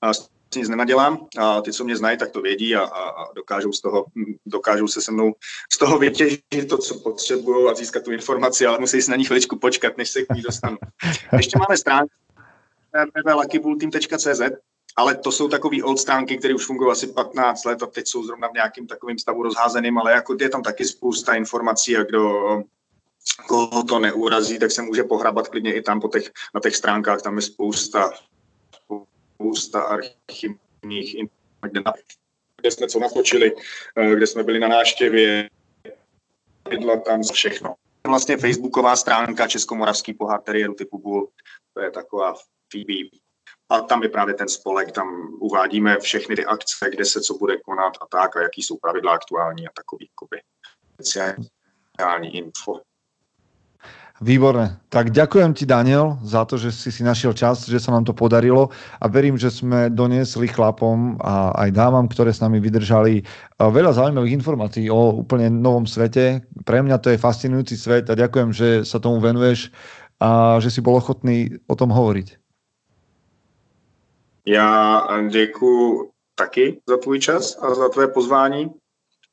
A nic nenadělám a ty, co mě znají, tak to vědí a, a, a dokážou, z toho, dokážou se se mnou z toho vytěžit to, co potřebují a získat tu informaci, ale musí si na ní chviličku počkat, než se k ní dostanu. *laughs* Ještě máme stránku www.luckybullteam.cz ale to jsou takové old stránky, které už fungují asi 15 let a teď jsou zrovna v nějakém takovém stavu rozházeným, ale jako je tam taky spousta informací a kdo koho to neurazí, tak se může pohrabat klidně i tam po těch, na těch stránkách, tam je spousta, spousta archivních kde jsme co natočili, eh, kde jsme byli na náštěvě, tam všechno. Vlastně facebooková stránka Českomoravský pohár teriéru typu Bull, to je taková Phoebe a tam je právě ten spolek, tam uvádíme všechny ty akce, kde se co bude konat a tak, a jaký jsou pravidla aktuální a takový koby, speciální info. Výborné. Tak ďakujem ti, Daniel, za to, že si si našiel čas, že sa nám to podarilo a verím, že sme doniesli chlapom a aj dámam, ktoré s nami vydržali veľa zaujímavých informácií o úplne novom svete. Pre mňa to je fascinujúci svet a ďakujem, že sa tomu venuješ a že si bol ochotný o tom hovoriť. Já děkuji taky za tvůj čas a za tvé pozvání.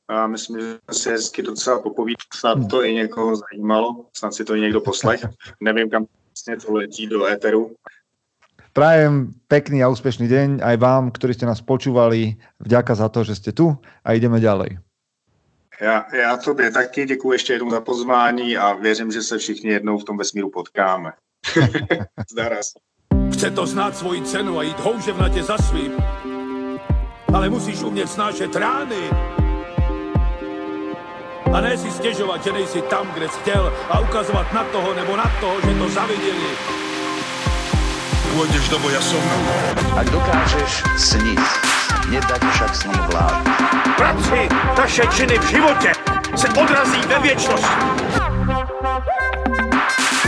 A myslím, že si hezky docela popovídat. Snad to i někoho zajímalo, snad si to i někdo poslech. *laughs* Nevím, kam vlastně to letí do éteru. Prajem pekný a úspešný deň aj vám, ktorí ste nás počúvali. Vďaka za to, že ste tu a ideme ďalej. Já, já tobě taky děkuji ještě jednou za pozvání a věřím, že se všichni jednou v tom vesmíru potkáme. *laughs* Zdara se. Chce to znát svoji cenu a jít houževnatě za svým. Ale musíš umět snášet rány. A ne si stěžovat, že nejsi tam, kde jsi chtěl a ukazovat na toho nebo na toho, že to zaviděli. Pôjdeš do boja som. Ak dokážeš sniť, nedať však sním vlád. Práci, taše činy v životě se odrazí ve věčnosti.